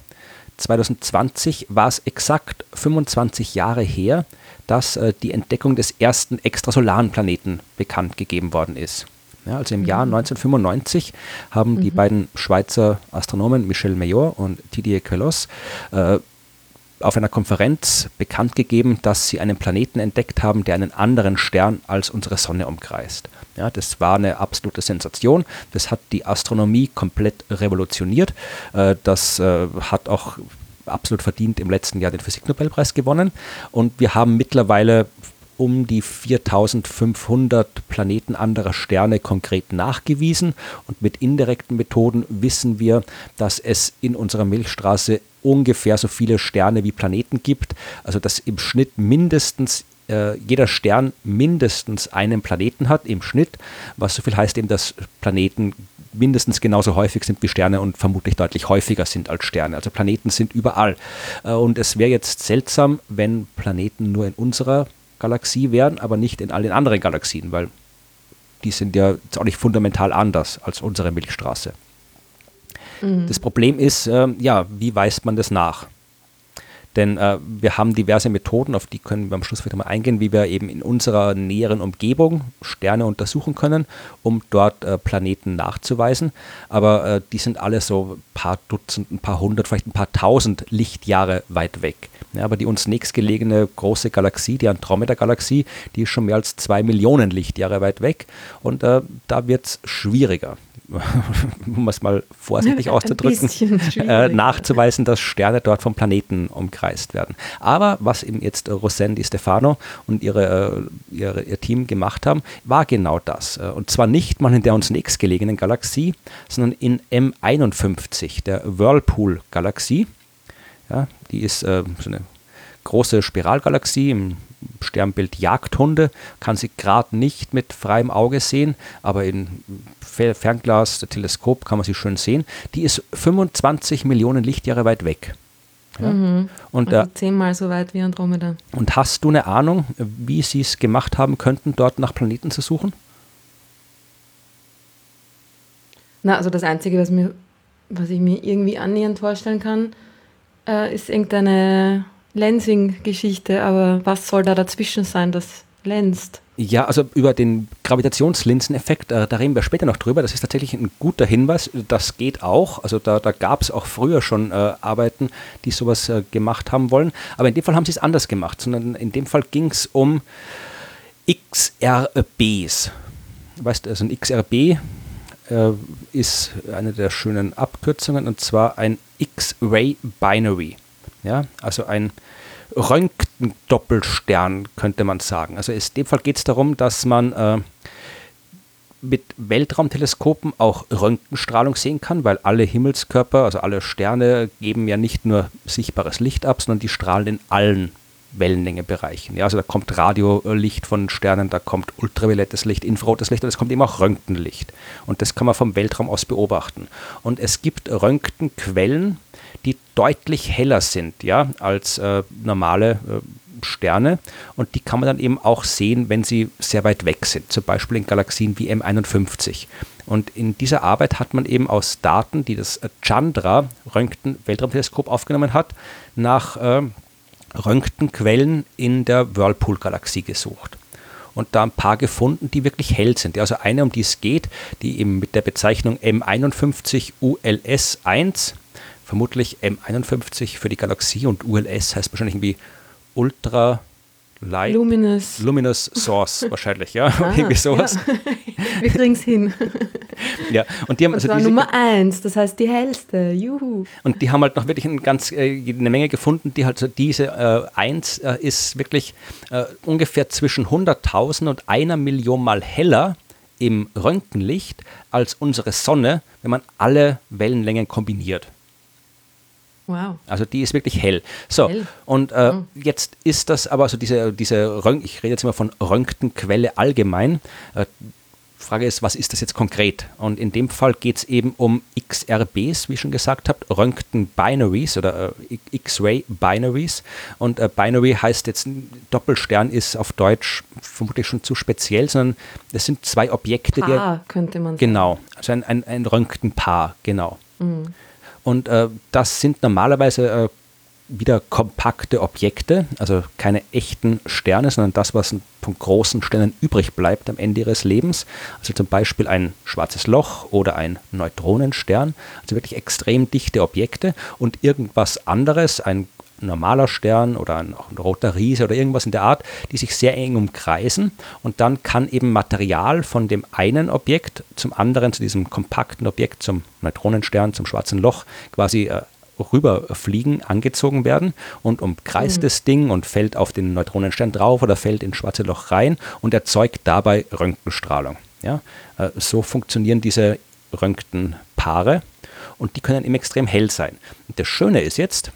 2020, war es exakt 25 Jahre her, dass äh, die Entdeckung des ersten extrasolaren Planeten bekannt gegeben worden ist. Ja, also im mhm. Jahr 1995 haben mhm. die beiden Schweizer Astronomen Michel Mayor und Didier Queloz äh, auf einer Konferenz bekannt gegeben, dass sie einen Planeten entdeckt haben, der einen anderen Stern als unsere Sonne umkreist. Ja, das war eine absolute Sensation. Das hat die Astronomie komplett revolutioniert. Äh, das äh, hat auch absolut verdient im letzten Jahr den Physiknobelpreis gewonnen. Und wir haben mittlerweile um die 4500 Planeten anderer Sterne konkret nachgewiesen und mit indirekten Methoden wissen wir, dass es in unserer Milchstraße ungefähr so viele Sterne wie Planeten gibt, also dass im Schnitt mindestens äh, jeder Stern mindestens einen Planeten hat im Schnitt, was so viel heißt eben, dass Planeten mindestens genauso häufig sind wie Sterne und vermutlich deutlich häufiger sind als Sterne. Also Planeten sind überall. Äh, und es wäre jetzt seltsam, wenn Planeten nur in unserer Galaxie wären, aber nicht in all den anderen Galaxien, weil die sind ja auch nicht fundamental anders als unsere Milchstraße. Mhm. Das Problem ist, äh, ja, wie weist man das nach? Denn äh, wir haben diverse Methoden, auf die können wir am Schluss wieder mal eingehen, wie wir eben in unserer näheren Umgebung Sterne untersuchen können, um dort äh, Planeten nachzuweisen. Aber äh, die sind alle so ein paar Dutzend, ein paar hundert, vielleicht ein paar tausend Lichtjahre weit weg. Ja, aber die uns nächstgelegene große Galaxie, die Andromeda-Galaxie, die ist schon mehr als zwei Millionen Lichtjahre weit weg. Und äh, da wird es schwieriger. [laughs] um es mal vorsichtig auszudrücken, äh, nachzuweisen, dass Sterne dort vom Planeten umkreist werden. Aber was eben jetzt Rosén Di Stefano und ihre, äh, ihre, ihr Team gemacht haben, war genau das. Äh, und zwar nicht mal in der uns nächstgelegenen Galaxie, sondern in M51, der Whirlpool-Galaxie. Ja, die ist äh, so eine große Spiralgalaxie im Sternbild Jagdhunde, kann sie gerade nicht mit freiem Auge sehen, aber in Fernglas, Teleskop kann man sie schön sehen. Die ist 25 Millionen Lichtjahre weit weg. Ja? Mhm. Und, also äh, zehnmal so weit wie Andromeda. Und hast du eine Ahnung, wie sie es gemacht haben könnten, dort nach Planeten zu suchen? Na, also das Einzige, was, mir, was ich mir irgendwie annähernd vorstellen kann, äh, ist irgendeine Lensing-Geschichte, aber was soll da dazwischen sein, das lenzt? Ja, also über den Gravitationslinseneffekt, äh, da reden wir später noch drüber. Das ist tatsächlich ein guter Hinweis. Das geht auch. Also da, da gab es auch früher schon äh, Arbeiten, die sowas äh, gemacht haben wollen. Aber in dem Fall haben sie es anders gemacht, sondern in dem Fall ging es um XRBs. Weißt du, also ein XRB äh, ist eine der schönen Abkürzungen und zwar ein X-Ray Binary. Ja, also ein Röntgendoppelstern, könnte man sagen. Also in dem Fall geht es darum, dass man äh, mit Weltraumteleskopen auch Röntgenstrahlung sehen kann, weil alle Himmelskörper, also alle Sterne, geben ja nicht nur sichtbares Licht ab, sondern die strahlen in allen Wellenlängebereichen. Ja, also da kommt Radiolicht von Sternen, da kommt ultraviolettes Licht, infrarotes Licht und es kommt eben auch Röntgenlicht. Und das kann man vom Weltraum aus beobachten. Und es gibt Röntgenquellen, die deutlich heller sind ja, als äh, normale äh, Sterne. Und die kann man dann eben auch sehen, wenn sie sehr weit weg sind, zum Beispiel in Galaxien wie M51. Und in dieser Arbeit hat man eben aus Daten, die das Chandra Röntgen-Weltraumteleskop aufgenommen hat, nach äh, Röntgenquellen in der Whirlpool-Galaxie gesucht und da ein paar gefunden, die wirklich hell sind. Also eine, um die es geht, die eben mit der Bezeichnung M51 ULS 1 vermutlich M51 für die Galaxie und ULS heißt wahrscheinlich irgendwie Ultra Light. Luminous. Luminous Source [laughs] wahrscheinlich, ja. Ah, [laughs] irgendwie sowas. Ja. [laughs] Wir kriegen es hin. ja, und die haben also das war diese, Nummer eins, das heißt die hellste. Juhu. Und die haben halt noch wirklich ein ganz, äh, eine Menge gefunden, die halt so diese äh, eins äh, ist wirklich äh, ungefähr zwischen 100.000 und einer Million Mal heller im Röntgenlicht als unsere Sonne, wenn man alle Wellenlängen kombiniert. Wow. Also die ist wirklich hell. So, hell. und äh, oh. jetzt ist das aber, also diese, diese Röntgen, ich rede jetzt immer von Röntgenquelle allgemein. Äh, Frage ist, was ist das jetzt konkret? Und in dem Fall geht es eben um XRBs, wie ich schon gesagt habe, Röntgen-Binaries oder äh, X-Ray-Binaries. Und äh, Binary heißt jetzt, Doppelstern ist auf Deutsch vermutlich schon zu speziell, sondern das sind zwei Objekte. Paar, die, könnte man sagen. Genau, also ein, ein, ein Röntgenpaar, genau. Mhm. Und äh, das sind normalerweise äh, wieder kompakte Objekte, also keine echten Sterne, sondern das, was von großen Sternen übrig bleibt am Ende ihres Lebens. Also zum Beispiel ein schwarzes Loch oder ein Neutronenstern. Also wirklich extrem dichte Objekte und irgendwas anderes, ein normaler Stern oder ein, ein roter Riese oder irgendwas in der Art, die sich sehr eng umkreisen und dann kann eben Material von dem einen Objekt zum anderen, zu diesem kompakten Objekt, zum Neutronenstern, zum schwarzen Loch quasi äh, rüberfliegen, angezogen werden und umkreist mhm. das Ding und fällt auf den Neutronenstern drauf oder fällt ins schwarze Loch rein und erzeugt dabei Röntgenstrahlung. Ja? Äh, so funktionieren diese Röntgenpaare und die können eben extrem hell sein. Und das Schöne ist jetzt,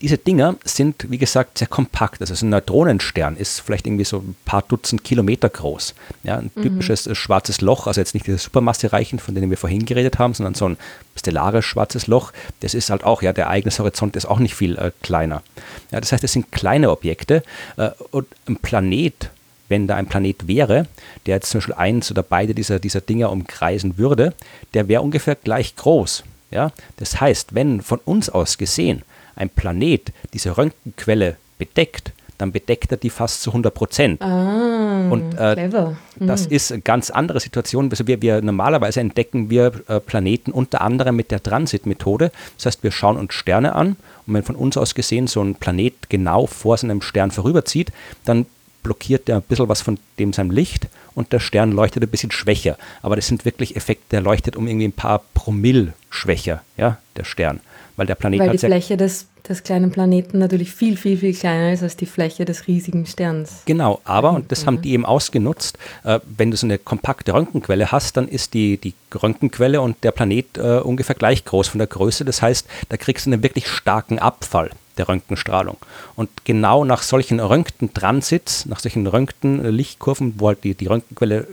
diese Dinger sind, wie gesagt, sehr kompakt. Also ein Neutronenstern ist vielleicht irgendwie so ein paar Dutzend Kilometer groß. Ja, ein mhm. typisches schwarzes Loch, also jetzt nicht diese Supermasse reichen, von denen wir vorhin geredet haben, sondern so ein stellares schwarzes Loch. Das ist halt auch, ja, der eigene Horizont ist auch nicht viel äh, kleiner. Ja, das heißt, es sind kleine Objekte äh, und ein Planet wenn da ein Planet wäre, der jetzt zum Beispiel eins oder beide dieser, dieser Dinger umkreisen würde, der wäre ungefähr gleich groß. Ja? Das heißt, wenn von uns aus gesehen ein Planet diese Röntgenquelle bedeckt, dann bedeckt er die fast zu 100 Prozent. Ah, und äh, clever. Mhm. das ist eine ganz andere Situation. Also wir, wir normalerweise entdecken wir äh, Planeten unter anderem mit der Transitmethode. Das heißt, wir schauen uns Sterne an und wenn von uns aus gesehen so ein Planet genau vor seinem Stern vorüberzieht, dann blockiert der ein bisschen was von dem seinem Licht und der Stern leuchtet ein bisschen schwächer. Aber das sind wirklich Effekte, der leuchtet um irgendwie ein paar Promille schwächer, ja, der Stern weil der Planet Weil die Fläche des, des kleinen Planeten natürlich viel, viel, viel kleiner ist als die Fläche des riesigen Sterns. Genau, aber, und das haben die eben ausgenutzt, äh, wenn du so eine kompakte Röntgenquelle hast, dann ist die, die Röntgenquelle und der Planet äh, ungefähr gleich groß von der Größe. Das heißt, da kriegst du einen wirklich starken Abfall der Röntgenstrahlung. Und genau nach solchen Röntgentransits, nach solchen Röntgenlichtkurven, wo halt die, die Röntgenquelle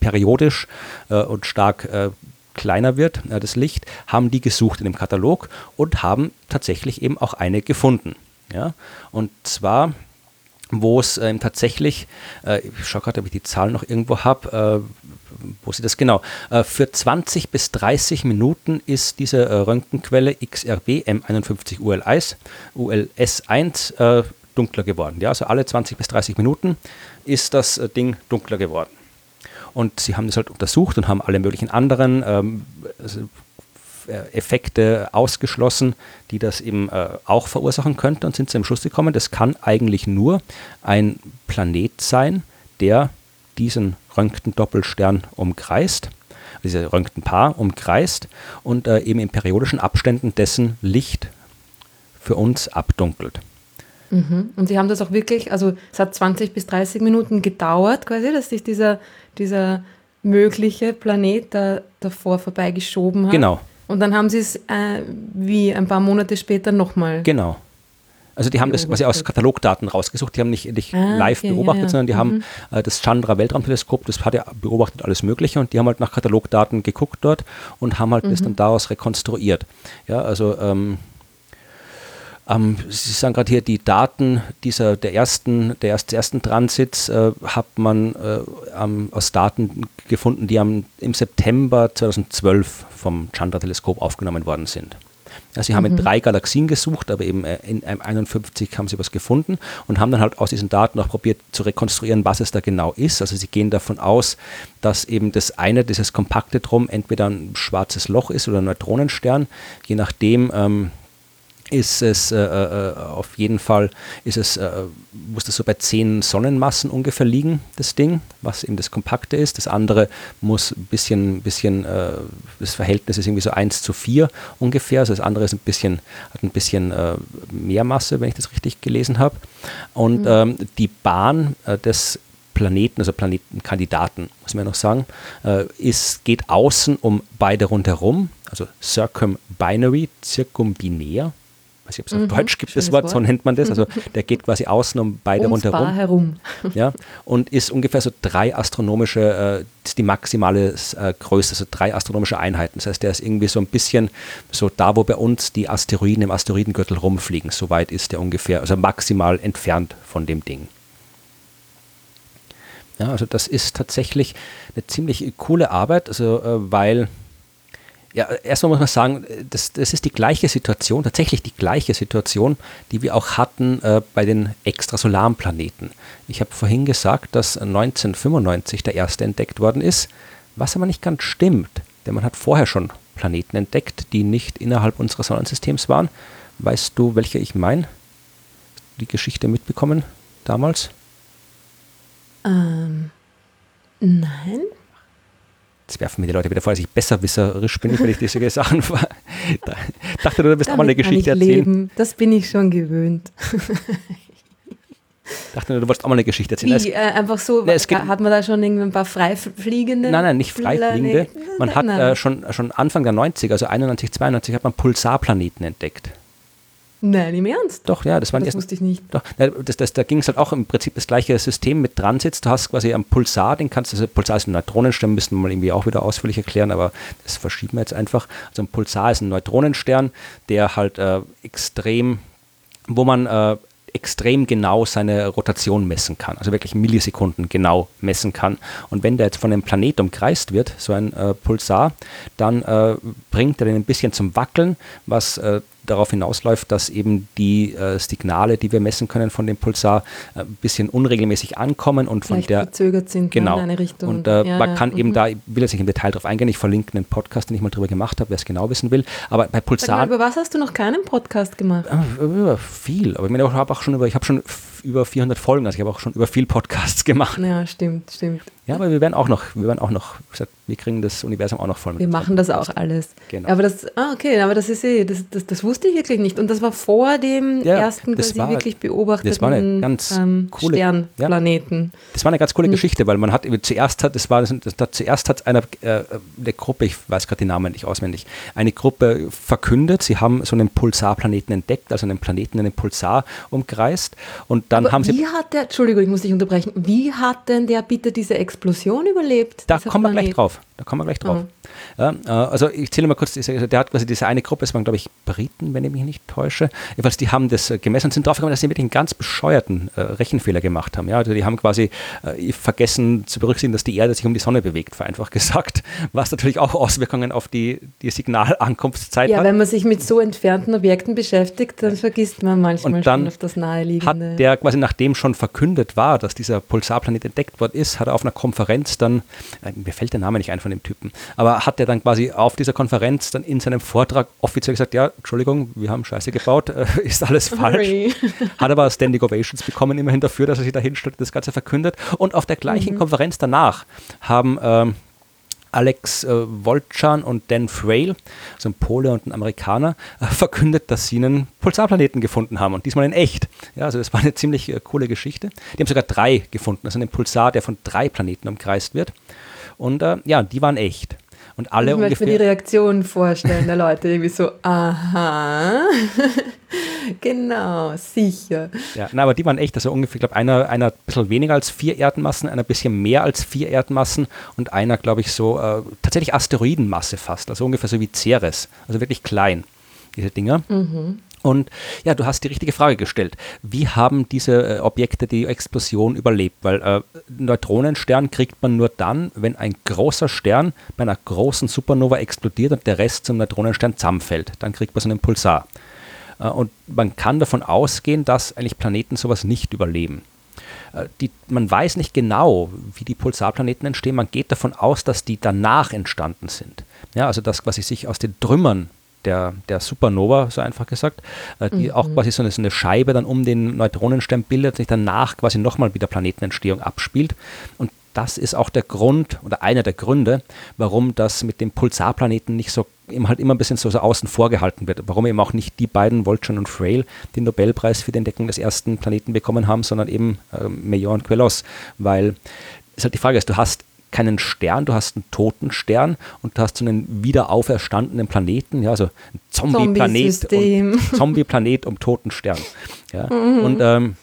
periodisch äh, und stark äh, kleiner wird, äh, das Licht, haben die gesucht in dem Katalog und haben tatsächlich eben auch eine gefunden. Ja? Und zwar wo es ähm, tatsächlich, äh, ich schaue gerade, ob ich die Zahl noch irgendwo habe, äh, wo sie das genau, äh, für 20 bis 30 Minuten ist diese äh, Röntgenquelle XRB M51 ULS, ULS1 äh, dunkler geworden. Ja, also alle 20 bis 30 Minuten ist das äh, Ding dunkler geworden. Und sie haben das halt untersucht und haben alle möglichen anderen ähm, also, äh, Effekte ausgeschlossen, die das eben äh, auch verursachen könnten und sind zu dem Schluss gekommen, das kann eigentlich nur ein Planet sein, der diesen Röntgendoppelstern umkreist, diese Röntgenpaar umkreist und äh, eben in periodischen Abständen dessen Licht für uns abdunkelt. Mhm. Und Sie haben das auch wirklich, also es hat 20 bis 30 Minuten gedauert, quasi, dass sich dieser, dieser mögliche Planet da davor vorbeigeschoben hat. Genau. Und dann haben Sie es äh, wie ein paar Monate später nochmal. Genau. Also die haben das quasi aus Katalogdaten rausgesucht, die haben nicht, nicht ah, live okay, beobachtet, ja, ja. sondern die mhm. haben äh, das Chandra Weltraumteleskop, das hat ja beobachtet alles Mögliche und die haben halt nach Katalogdaten geguckt dort und haben halt mhm. das dann daraus rekonstruiert. Ja, also ähm, ähm, Sie sagen gerade hier, die Daten dieser, der ersten, der erst, ersten Transits äh, hat man äh, ähm, aus Daten gefunden, die am, im September 2012 vom Chandra-Teleskop aufgenommen worden sind. Ja, sie haben mhm. in drei Galaxien gesucht, aber eben äh, in einem 51 haben sie was gefunden und haben dann halt aus diesen Daten auch probiert zu rekonstruieren, was es da genau ist. Also sie gehen davon aus, dass eben das eine, dieses kompakte Drum, entweder ein schwarzes Loch ist oder ein Neutronenstern, je nachdem, ähm, ist es äh, äh, auf jeden Fall, ist es, äh, muss das so bei 10 Sonnenmassen ungefähr liegen, das Ding, was eben das Kompakte ist. Das andere muss ein bisschen, bisschen äh, das Verhältnis ist irgendwie so 1 zu 4 ungefähr. Also das andere ist ein bisschen, hat ein bisschen äh, mehr Masse, wenn ich das richtig gelesen habe. Und mhm. ähm, die Bahn äh, des Planeten, also Planetenkandidaten, muss man ja noch sagen, ist, geht außen um beide rundherum, also circumbinary, zirkumbinär, weiß nicht, ob es auf mhm, Deutsch gibt, das Wort, Wort, so nennt man das. Also [laughs] der geht quasi außen um beide Ums rundherum. herum. ja, und ist ungefähr so drei astronomische, äh, ist die maximale äh, Größe, so drei astronomische Einheiten. Das heißt, der ist irgendwie so ein bisschen so da, wo bei uns die Asteroiden im Asteroidengürtel rumfliegen. So weit ist der ungefähr, also maximal entfernt von dem Ding. Ja, also das ist tatsächlich eine ziemlich coole Arbeit, also äh, weil ja, erstmal muss man sagen, das, das ist die gleiche Situation, tatsächlich die gleiche Situation, die wir auch hatten äh, bei den extrasolaren Planeten. Ich habe vorhin gesagt, dass 1995 der erste entdeckt worden ist, was aber nicht ganz stimmt, denn man hat vorher schon Planeten entdeckt, die nicht innerhalb unseres Sonnensystems waren. Weißt du, welche ich meine? Die Geschichte mitbekommen damals? Ähm, nein. Jetzt werfen mir die Leute wieder vor, dass ich besserwisserisch bin, wenn ich diese [laughs] Sachen dachte, du wirst auch mal eine Geschichte erzählen. Leben. Das bin ich schon gewöhnt. dachte, du wolltest auch mal eine Geschichte erzählen. Wie, äh, einfach so, nee, hat man da schon ein paar freifliegende? Nein, nein, nicht freifliegende. Man hat äh, schon, schon Anfang der 90er, also 91, 92, hat man Pulsarplaneten entdeckt. Nein, im Ernst? Doch, ja, das, waren das wusste ich nicht. Doch, das, das, da ging es halt auch im Prinzip das gleiche System mit Transits. Du hast quasi am Pulsar, den kannst du, also Pulsar ist ein Neutronenstern, müssten wir mal irgendwie auch wieder ausführlich erklären, aber das verschieben wir jetzt einfach. Also ein Pulsar ist ein Neutronenstern, der halt äh, extrem, wo man äh, extrem genau seine Rotation messen kann, also wirklich Millisekunden genau messen kann. Und wenn der jetzt von einem Planet umkreist wird, so ein äh, Pulsar, dann äh, bringt er den ein bisschen zum Wackeln, was äh, darauf hinausläuft, dass eben die äh, Signale, die wir messen können von dem Pulsar, äh, ein bisschen unregelmäßig ankommen und von Vielleicht der verzögert sind ne, genau. in eine Richtung. Und äh, ja, man kann ja. eben mhm. da, ich will jetzt nicht im Detail drauf eingehen, ich verlinke einen Podcast, den ich mal drüber gemacht habe, wer es genau wissen will. Aber bei Pulsar. Über was hast du noch keinen Podcast gemacht? Äh, über viel, aber ich meine, ich habe auch schon über, ich habe schon über 400 Folgen, also ich habe auch schon über viel Podcasts gemacht. Ja, stimmt, stimmt. Ja, aber wir werden auch noch, wir werden auch noch, wir kriegen das Universum auch noch voll mit. Wir machen das auch alles. Genau. Aber das, ah, okay, aber das ist eh, das, das, das wusste ich wirklich nicht. Und das war vor dem ja, ersten quasi war, wirklich beobachteten das war eine ganz ähm, coole, Sternplaneten. Ja, das war eine ganz coole hm. Geschichte, weil man hat zuerst hat, das war, das, das, zuerst hat einer, äh, eine Gruppe, ich weiß gerade den Namen nicht auswendig, eine Gruppe verkündet, sie haben so einen Pulsarplaneten entdeckt, also einen Planeten, einen Pulsar umkreist. Und dann aber haben sie. Wie hat der, Entschuldigung, ich muss dich unterbrechen, wie hat denn der bitte diese Explosion Explosion überlebt? Da kommen wir gleich drauf. Da kommen wir gleich drauf. Mhm. Ja, äh, also ich zähle mal kurz, diese, der hat quasi diese eine Gruppe, es waren glaube ich Briten, wenn ich mich nicht täusche. Jedenfalls, die haben das äh, gemessen und sind draufgekommen, dass sie wirklich einen ganz bescheuerten äh, Rechenfehler gemacht haben. Ja, also die haben quasi vergessen zu berücksichtigen, dass die Erde sich um die Sonne bewegt, vereinfacht [laughs] gesagt, was natürlich auch Auswirkungen auf die, die Signalankunftszeit ja, hat. Ja, wenn man sich mit so entfernten Objekten beschäftigt, dann vergisst man manchmal und dann schon auf das Naheliegende. Hat der quasi, nachdem schon verkündet war, dass dieser Pulsarplanet entdeckt worden ist, hat er auf einer Konferenz dann, mir fällt der Name nicht ein von dem Typen, aber hat er dann quasi auf dieser Konferenz dann in seinem Vortrag offiziell gesagt, ja, Entschuldigung, wir haben Scheiße gebaut, [laughs] äh, ist alles falsch. Hat aber Standing Ovations bekommen immerhin dafür, dass er sich da hinstellt und das Ganze verkündet. Und auf der gleichen mhm. Konferenz danach haben ähm, Alex äh, Wolczan und Dan Frail, also ein Pole und ein Amerikaner, äh, verkündet, dass sie einen Pulsarplaneten gefunden haben und diesmal in echt. Ja, also das war eine ziemlich äh, coole Geschichte. Die haben sogar drei gefunden, also einen Pulsar, der von drei Planeten umkreist wird. Und äh, ja, die waren echt. Und alle ich möchte mir die Reaktion vorstellen der Leute, irgendwie so, aha, [laughs] genau, sicher. Ja, na, aber die waren echt, also ungefähr, ich glaube, einer, einer ein bisschen weniger als vier Erdmassen, einer ein bisschen mehr als vier Erdmassen und einer, glaube ich, so äh, tatsächlich Asteroidenmasse fast, also ungefähr so wie Ceres, also wirklich klein, diese Dinger. Mhm. Und ja, du hast die richtige Frage gestellt. Wie haben diese äh, Objekte die Explosion überlebt? Weil äh, Neutronenstern kriegt man nur dann, wenn ein großer Stern bei einer großen Supernova explodiert und der Rest zum Neutronenstern zusammenfällt. Dann kriegt man so einen Pulsar. Äh, und man kann davon ausgehen, dass eigentlich Planeten sowas nicht überleben. Äh, die, man weiß nicht genau, wie die Pulsarplaneten entstehen. Man geht davon aus, dass die danach entstanden sind. Ja, also dass quasi sich aus den Trümmern der, der Supernova, so einfach gesagt, äh, die mhm. auch quasi so eine, so eine, Scheibe dann um den Neutronenstern bildet, sich danach quasi nochmal wieder Planetenentstehung abspielt. Und das ist auch der Grund oder einer der Gründe, warum das mit dem Pulsarplaneten nicht so eben halt immer ein bisschen so, so außen vor gehalten wird. Warum eben auch nicht die beiden, Voltron und Frail, den Nobelpreis für die Entdeckung des ersten Planeten bekommen haben, sondern eben äh, Meillon und Queloz. Weil es halt die Frage ist, du hast keinen Stern, du hast einen toten Stern und du hast so einen wieder auferstandenen Planeten, ja, also ein Zombie-Planet Zombie, Zombie -Planet um toten Stern. Ja. Mhm. Und ähm,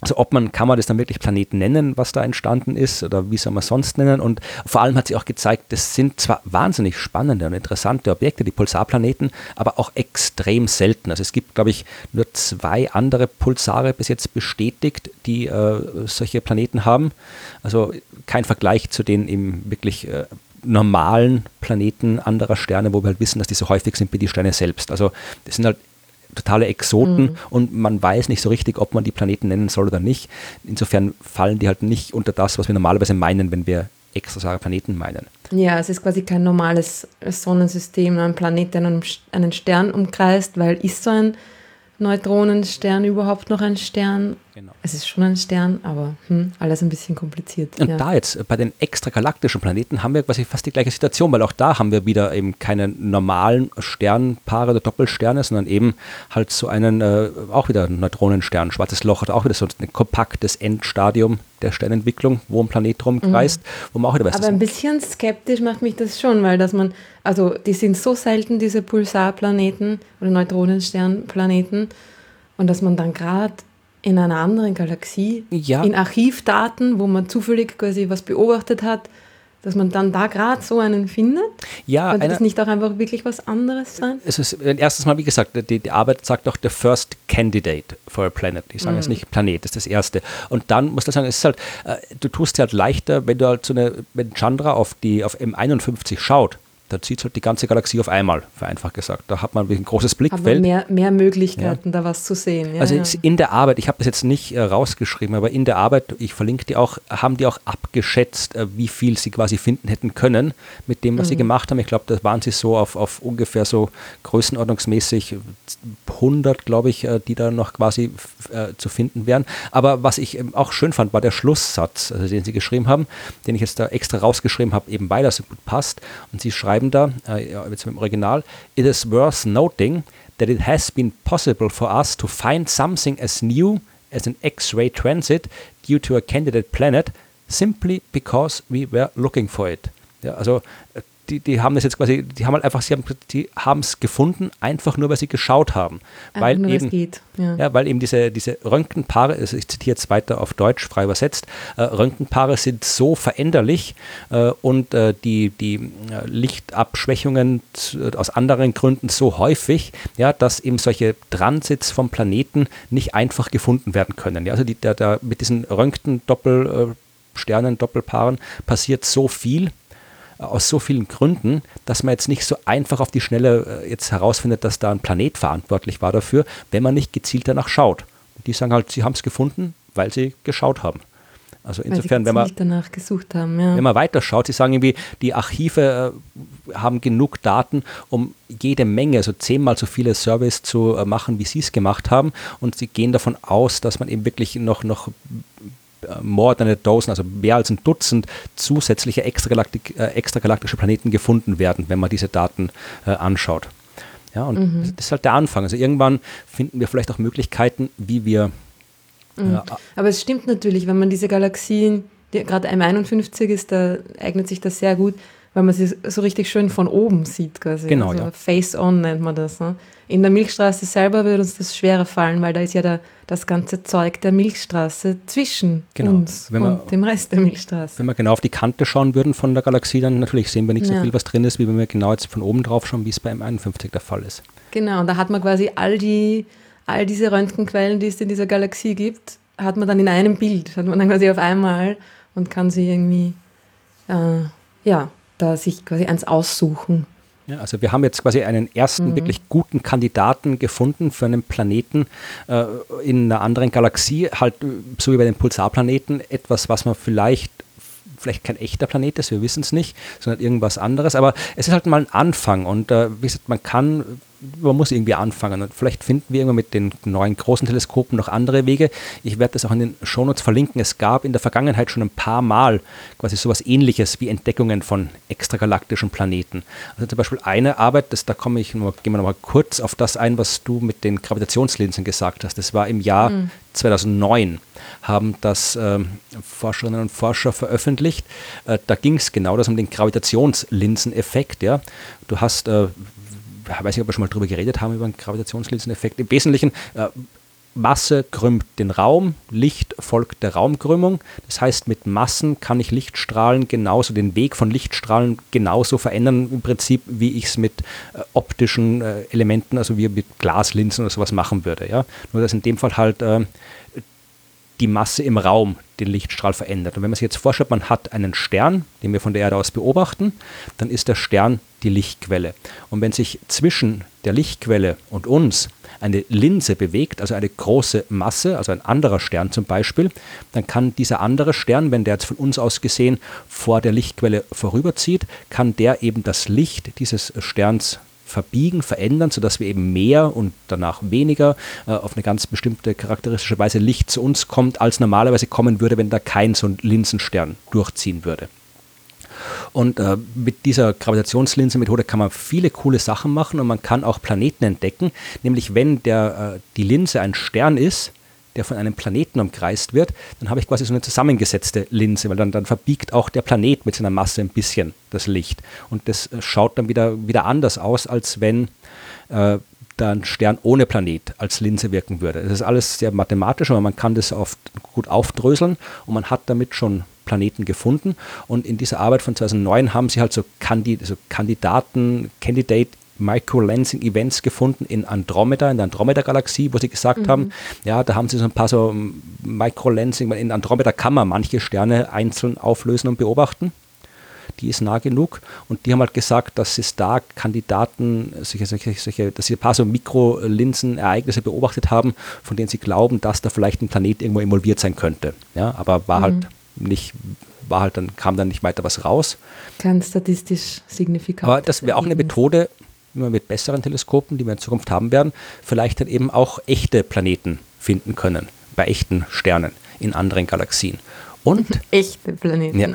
also ob man, kann man das dann wirklich Planeten nennen, was da entstanden ist oder wie soll man sonst nennen und vor allem hat sich auch gezeigt, das sind zwar wahnsinnig spannende und interessante Objekte, die Pulsarplaneten, aber auch extrem selten. Also es gibt, glaube ich, nur zwei andere Pulsare bis jetzt bestätigt, die äh, solche Planeten haben. Also kein Vergleich zu den eben wirklich äh, normalen Planeten anderer Sterne, wo wir halt wissen, dass die so häufig sind wie die Sterne selbst. Also das sind halt totale Exoten mhm. und man weiß nicht so richtig, ob man die Planeten nennen soll oder nicht. Insofern fallen die halt nicht unter das, was wir normalerweise meinen, wenn wir extrasolare Planeten meinen. Ja, es ist quasi kein normales Sonnensystem, ein Planet, der einen, einen Stern umkreist, weil ist so ein Neutronenstern überhaupt noch ein Stern? Genau. Es ist schon ein Stern, aber hm, alles ein bisschen kompliziert. Und ja. da jetzt bei den extragalaktischen Planeten haben wir quasi fast die gleiche Situation, weil auch da haben wir wieder eben keine normalen Sternpaare oder Doppelsterne, sondern eben halt so einen, äh, auch wieder Neutronenstern, schwarzes Loch hat auch wieder so ein kompaktes Endstadium der Sternentwicklung, wo ein Planet drum mhm. kreist, mhm. wo man auch wieder weiß. Aber ein bisschen skeptisch macht mich das schon, weil dass man, also die sind so selten, diese Pulsarplaneten oder Neutronensternplaneten, und dass man dann gerade in einer anderen Galaxie, ja. in Archivdaten, wo man zufällig quasi was beobachtet hat, dass man dann da gerade so einen findet? Ja. Könnte das nicht auch einfach wirklich was anderes sein? Es ist erstes Mal, wie gesagt, die, die Arbeit sagt doch the first candidate for a planet. Ich sage mm. jetzt nicht Planet, das ist das erste. Und dann muss ich sagen, es ist halt, äh, du tust dir halt leichter, wenn du halt so eine, wenn Chandra auf die auf M51 schaut, da zieht halt die ganze Galaxie auf einmal, vereinfacht gesagt. Da hat man ein großes Blickfeld. mehr, mehr Möglichkeiten, ja. da was zu sehen. Ja, also ja. in der Arbeit, ich habe das jetzt nicht äh, rausgeschrieben, aber in der Arbeit, ich verlinke die auch, haben die auch abgeschätzt, äh, wie viel sie quasi finden hätten können mit dem, was mhm. sie gemacht haben. Ich glaube, da waren sie so auf, auf ungefähr so größenordnungsmäßig 100, glaube ich, äh, die da noch quasi zu finden wären. Aber was ich auch schön fand, war der Schlusssatz, also den sie geschrieben haben, den ich jetzt da extra rausgeschrieben habe, eben weil er so gut passt. Und sie schreiben, schreiben da, äh, jetzt im Original, it is worth noting that it has been possible for us to find something as new as an X-ray transit due to a candidate planet simply because we were looking for it. Ja, also äh, die, die haben das jetzt quasi, die haben halt einfach, sie haben die haben es gefunden, einfach nur, weil sie geschaut haben. Einfach weil nur, eben, geht. Ja. ja. weil eben diese, diese Röntgenpaare, also ich zitiere jetzt weiter auf Deutsch frei übersetzt, äh, Röntgenpaare sind so veränderlich äh, und äh, die, die äh, Lichtabschwächungen aus anderen Gründen so häufig, ja, dass eben solche Transits vom Planeten nicht einfach gefunden werden können. Ja, also die, da, da mit diesen Röntgen-Doppelsternen, äh, Doppelpaaren passiert so viel, aus so vielen Gründen, dass man jetzt nicht so einfach auf die Schnelle äh, jetzt herausfindet, dass da ein Planet verantwortlich war dafür, wenn man nicht gezielt danach schaut. Die sagen halt, sie haben es gefunden, weil sie geschaut haben. Also insofern, wenn man, danach gesucht haben, ja. wenn man weiterschaut, sie sagen irgendwie, die Archive äh, haben genug Daten, um jede Menge, also zehnmal so viele Surveys zu äh, machen, wie sie es gemacht haben. Und sie gehen davon aus, dass man eben wirklich noch, noch more than a dozen, also mehr als ein Dutzend zusätzliche extragalaktik, äh, extragalaktische Planeten gefunden werden, wenn man diese Daten äh, anschaut. Ja, und mhm. das ist halt der Anfang. Also irgendwann finden wir vielleicht auch Möglichkeiten, wie wir. Mhm. Äh, Aber es stimmt natürlich, wenn man diese Galaxien, die, gerade M51 ist, da eignet sich das sehr gut, weil man sie so richtig schön von oben sieht quasi. Genau, also ja. Face-on nennt man das. Ne? In der Milchstraße selber würde uns das schwerer fallen, weil da ist ja der, das ganze Zeug der Milchstraße zwischen genau. uns wenn und dem Rest der Milchstraße. Wenn wir genau auf die Kante schauen würden von der Galaxie, dann natürlich sehen wir nicht so ja. viel, was drin ist, wie wenn wir genau jetzt von oben drauf schauen, wie es bei M51 der Fall ist. Genau, und da hat man quasi all, die, all diese Röntgenquellen, die es in dieser Galaxie gibt, hat man dann in einem Bild, hat man dann quasi auf einmal und kann sie irgendwie, äh, ja, da sich quasi eins aussuchen. Ja, also wir haben jetzt quasi einen ersten mhm. wirklich guten Kandidaten gefunden für einen Planeten äh, in einer anderen Galaxie, halt äh, so wie bei den Pulsarplaneten, etwas, was man vielleicht vielleicht kein echter Planet ist, wir wissen es nicht, sondern irgendwas anderes. Aber es ist halt mal ein Anfang und äh, wie gesagt, man kann man muss irgendwie anfangen. Und vielleicht finden wir irgendwann mit den neuen großen Teleskopen noch andere Wege. Ich werde das auch in den Shownotes verlinken. Es gab in der Vergangenheit schon ein paar Mal quasi sowas ähnliches wie Entdeckungen von extragalaktischen Planeten. Also zum Beispiel eine Arbeit, das, da komme ich nur, gehen wir nochmal kurz auf das ein, was du mit den Gravitationslinsen gesagt hast. Das war im Jahr mhm. 2009 haben das äh, Forscherinnen und Forscher veröffentlicht. Äh, da ging es genau das um den Gravitationslinseneffekt. Ja. Du hast äh, weiß nicht, ob wir schon mal darüber geredet haben, über einen Gravitationslinseneffekt. Im Wesentlichen, äh, Masse krümmt den Raum, Licht folgt der Raumkrümmung. Das heißt, mit Massen kann ich Lichtstrahlen genauso, den Weg von Lichtstrahlen genauso verändern, im Prinzip, wie ich es mit äh, optischen äh, Elementen, also wie mit Glaslinsen oder sowas machen würde. Ja? Nur dass in dem Fall halt äh, die Masse im Raum den Lichtstrahl verändert. Und wenn man sich jetzt vorstellt, man hat einen Stern, den wir von der Erde aus beobachten, dann ist der Stern die Lichtquelle. Und wenn sich zwischen der Lichtquelle und uns eine Linse bewegt, also eine große Masse, also ein anderer Stern zum Beispiel, dann kann dieser andere Stern, wenn der jetzt von uns aus gesehen vor der Lichtquelle vorüberzieht, kann der eben das Licht dieses Sterns verbiegen, verändern, sodass wir eben mehr und danach weniger äh, auf eine ganz bestimmte charakteristische Weise Licht zu uns kommt, als normalerweise kommen würde, wenn da kein so ein Linsenstern durchziehen würde. Und äh, mit dieser Gravitationslinsenmethode kann man viele coole Sachen machen und man kann auch Planeten entdecken. Nämlich wenn der, äh, die Linse ein Stern ist, der von einem Planeten umkreist wird, dann habe ich quasi so eine zusammengesetzte Linse, weil dann, dann verbiegt auch der Planet mit seiner Masse ein bisschen das Licht. Und das äh, schaut dann wieder, wieder anders aus, als wenn äh, ein Stern ohne Planet als Linse wirken würde. Das ist alles sehr mathematisch, aber man kann das oft gut aufdröseln und man hat damit schon Planeten gefunden. Und in dieser Arbeit von 2009 haben sie halt so, Kandid so Kandidaten, Candidate Microlensing Events gefunden in Andromeda, in der Andromeda-Galaxie, wo sie gesagt mhm. haben, ja, da haben sie so ein paar so Microlensing, in Andromeda kann man manche Sterne einzeln auflösen und beobachten. Die ist nah genug und die haben halt gesagt, dass es da Kandidaten, solche, solche, solche, dass sie ein paar so Mikrolinsen-Ereignisse beobachtet haben, von denen sie glauben, dass da vielleicht ein Planet irgendwo involviert sein könnte. Ja, aber war halt mhm. halt nicht, war halt dann, kam dann nicht weiter was raus. Kein statistisch signifikant. Aber das wäre auch eine Methode, immer mit besseren Teleskopen, die wir in Zukunft haben werden, vielleicht dann eben auch echte Planeten finden können, bei echten Sternen in anderen Galaxien. Und, [laughs] Echte Planeten. Ja.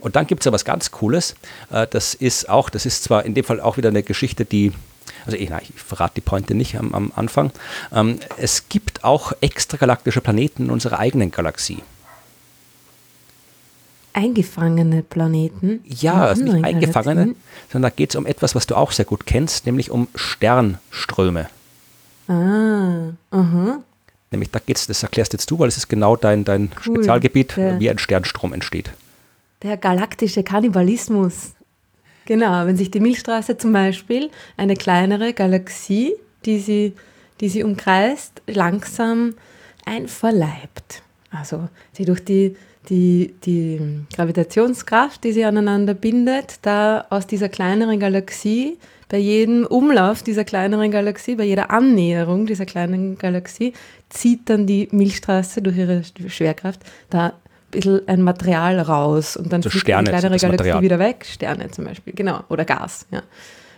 Und dann gibt es ja was ganz Cooles. Äh, das ist auch, das ist zwar in dem Fall auch wieder eine Geschichte, die, also ich, na, ich verrate die Pointe nicht am, am Anfang. Ähm, es gibt auch extragalaktische Planeten in unserer eigenen Galaxie eingefangene Planeten? Ja, also nicht eingefangene, Galaxien? sondern da geht es um etwas, was du auch sehr gut kennst, nämlich um Sternströme. Ah, aha. Nämlich da geht's, das erklärst jetzt du, weil es ist genau dein, dein cool. Spezialgebiet, der, wie ein Sternstrom entsteht. Der galaktische Kannibalismus. Genau, wenn sich die Milchstraße zum Beispiel, eine kleinere Galaxie, die sie, die sie umkreist, langsam einverleibt. Also sie durch die die, die Gravitationskraft, die sie aneinander bindet, da aus dieser kleineren Galaxie, bei jedem Umlauf dieser kleineren Galaxie, bei jeder Annäherung dieser kleinen Galaxie, zieht dann die Milchstraße durch ihre Schwerkraft da ein bisschen ein Material raus und dann so fliegt Sterne, die kleinere Galaxie Material. wieder weg, Sterne zum Beispiel, genau, oder Gas, ja.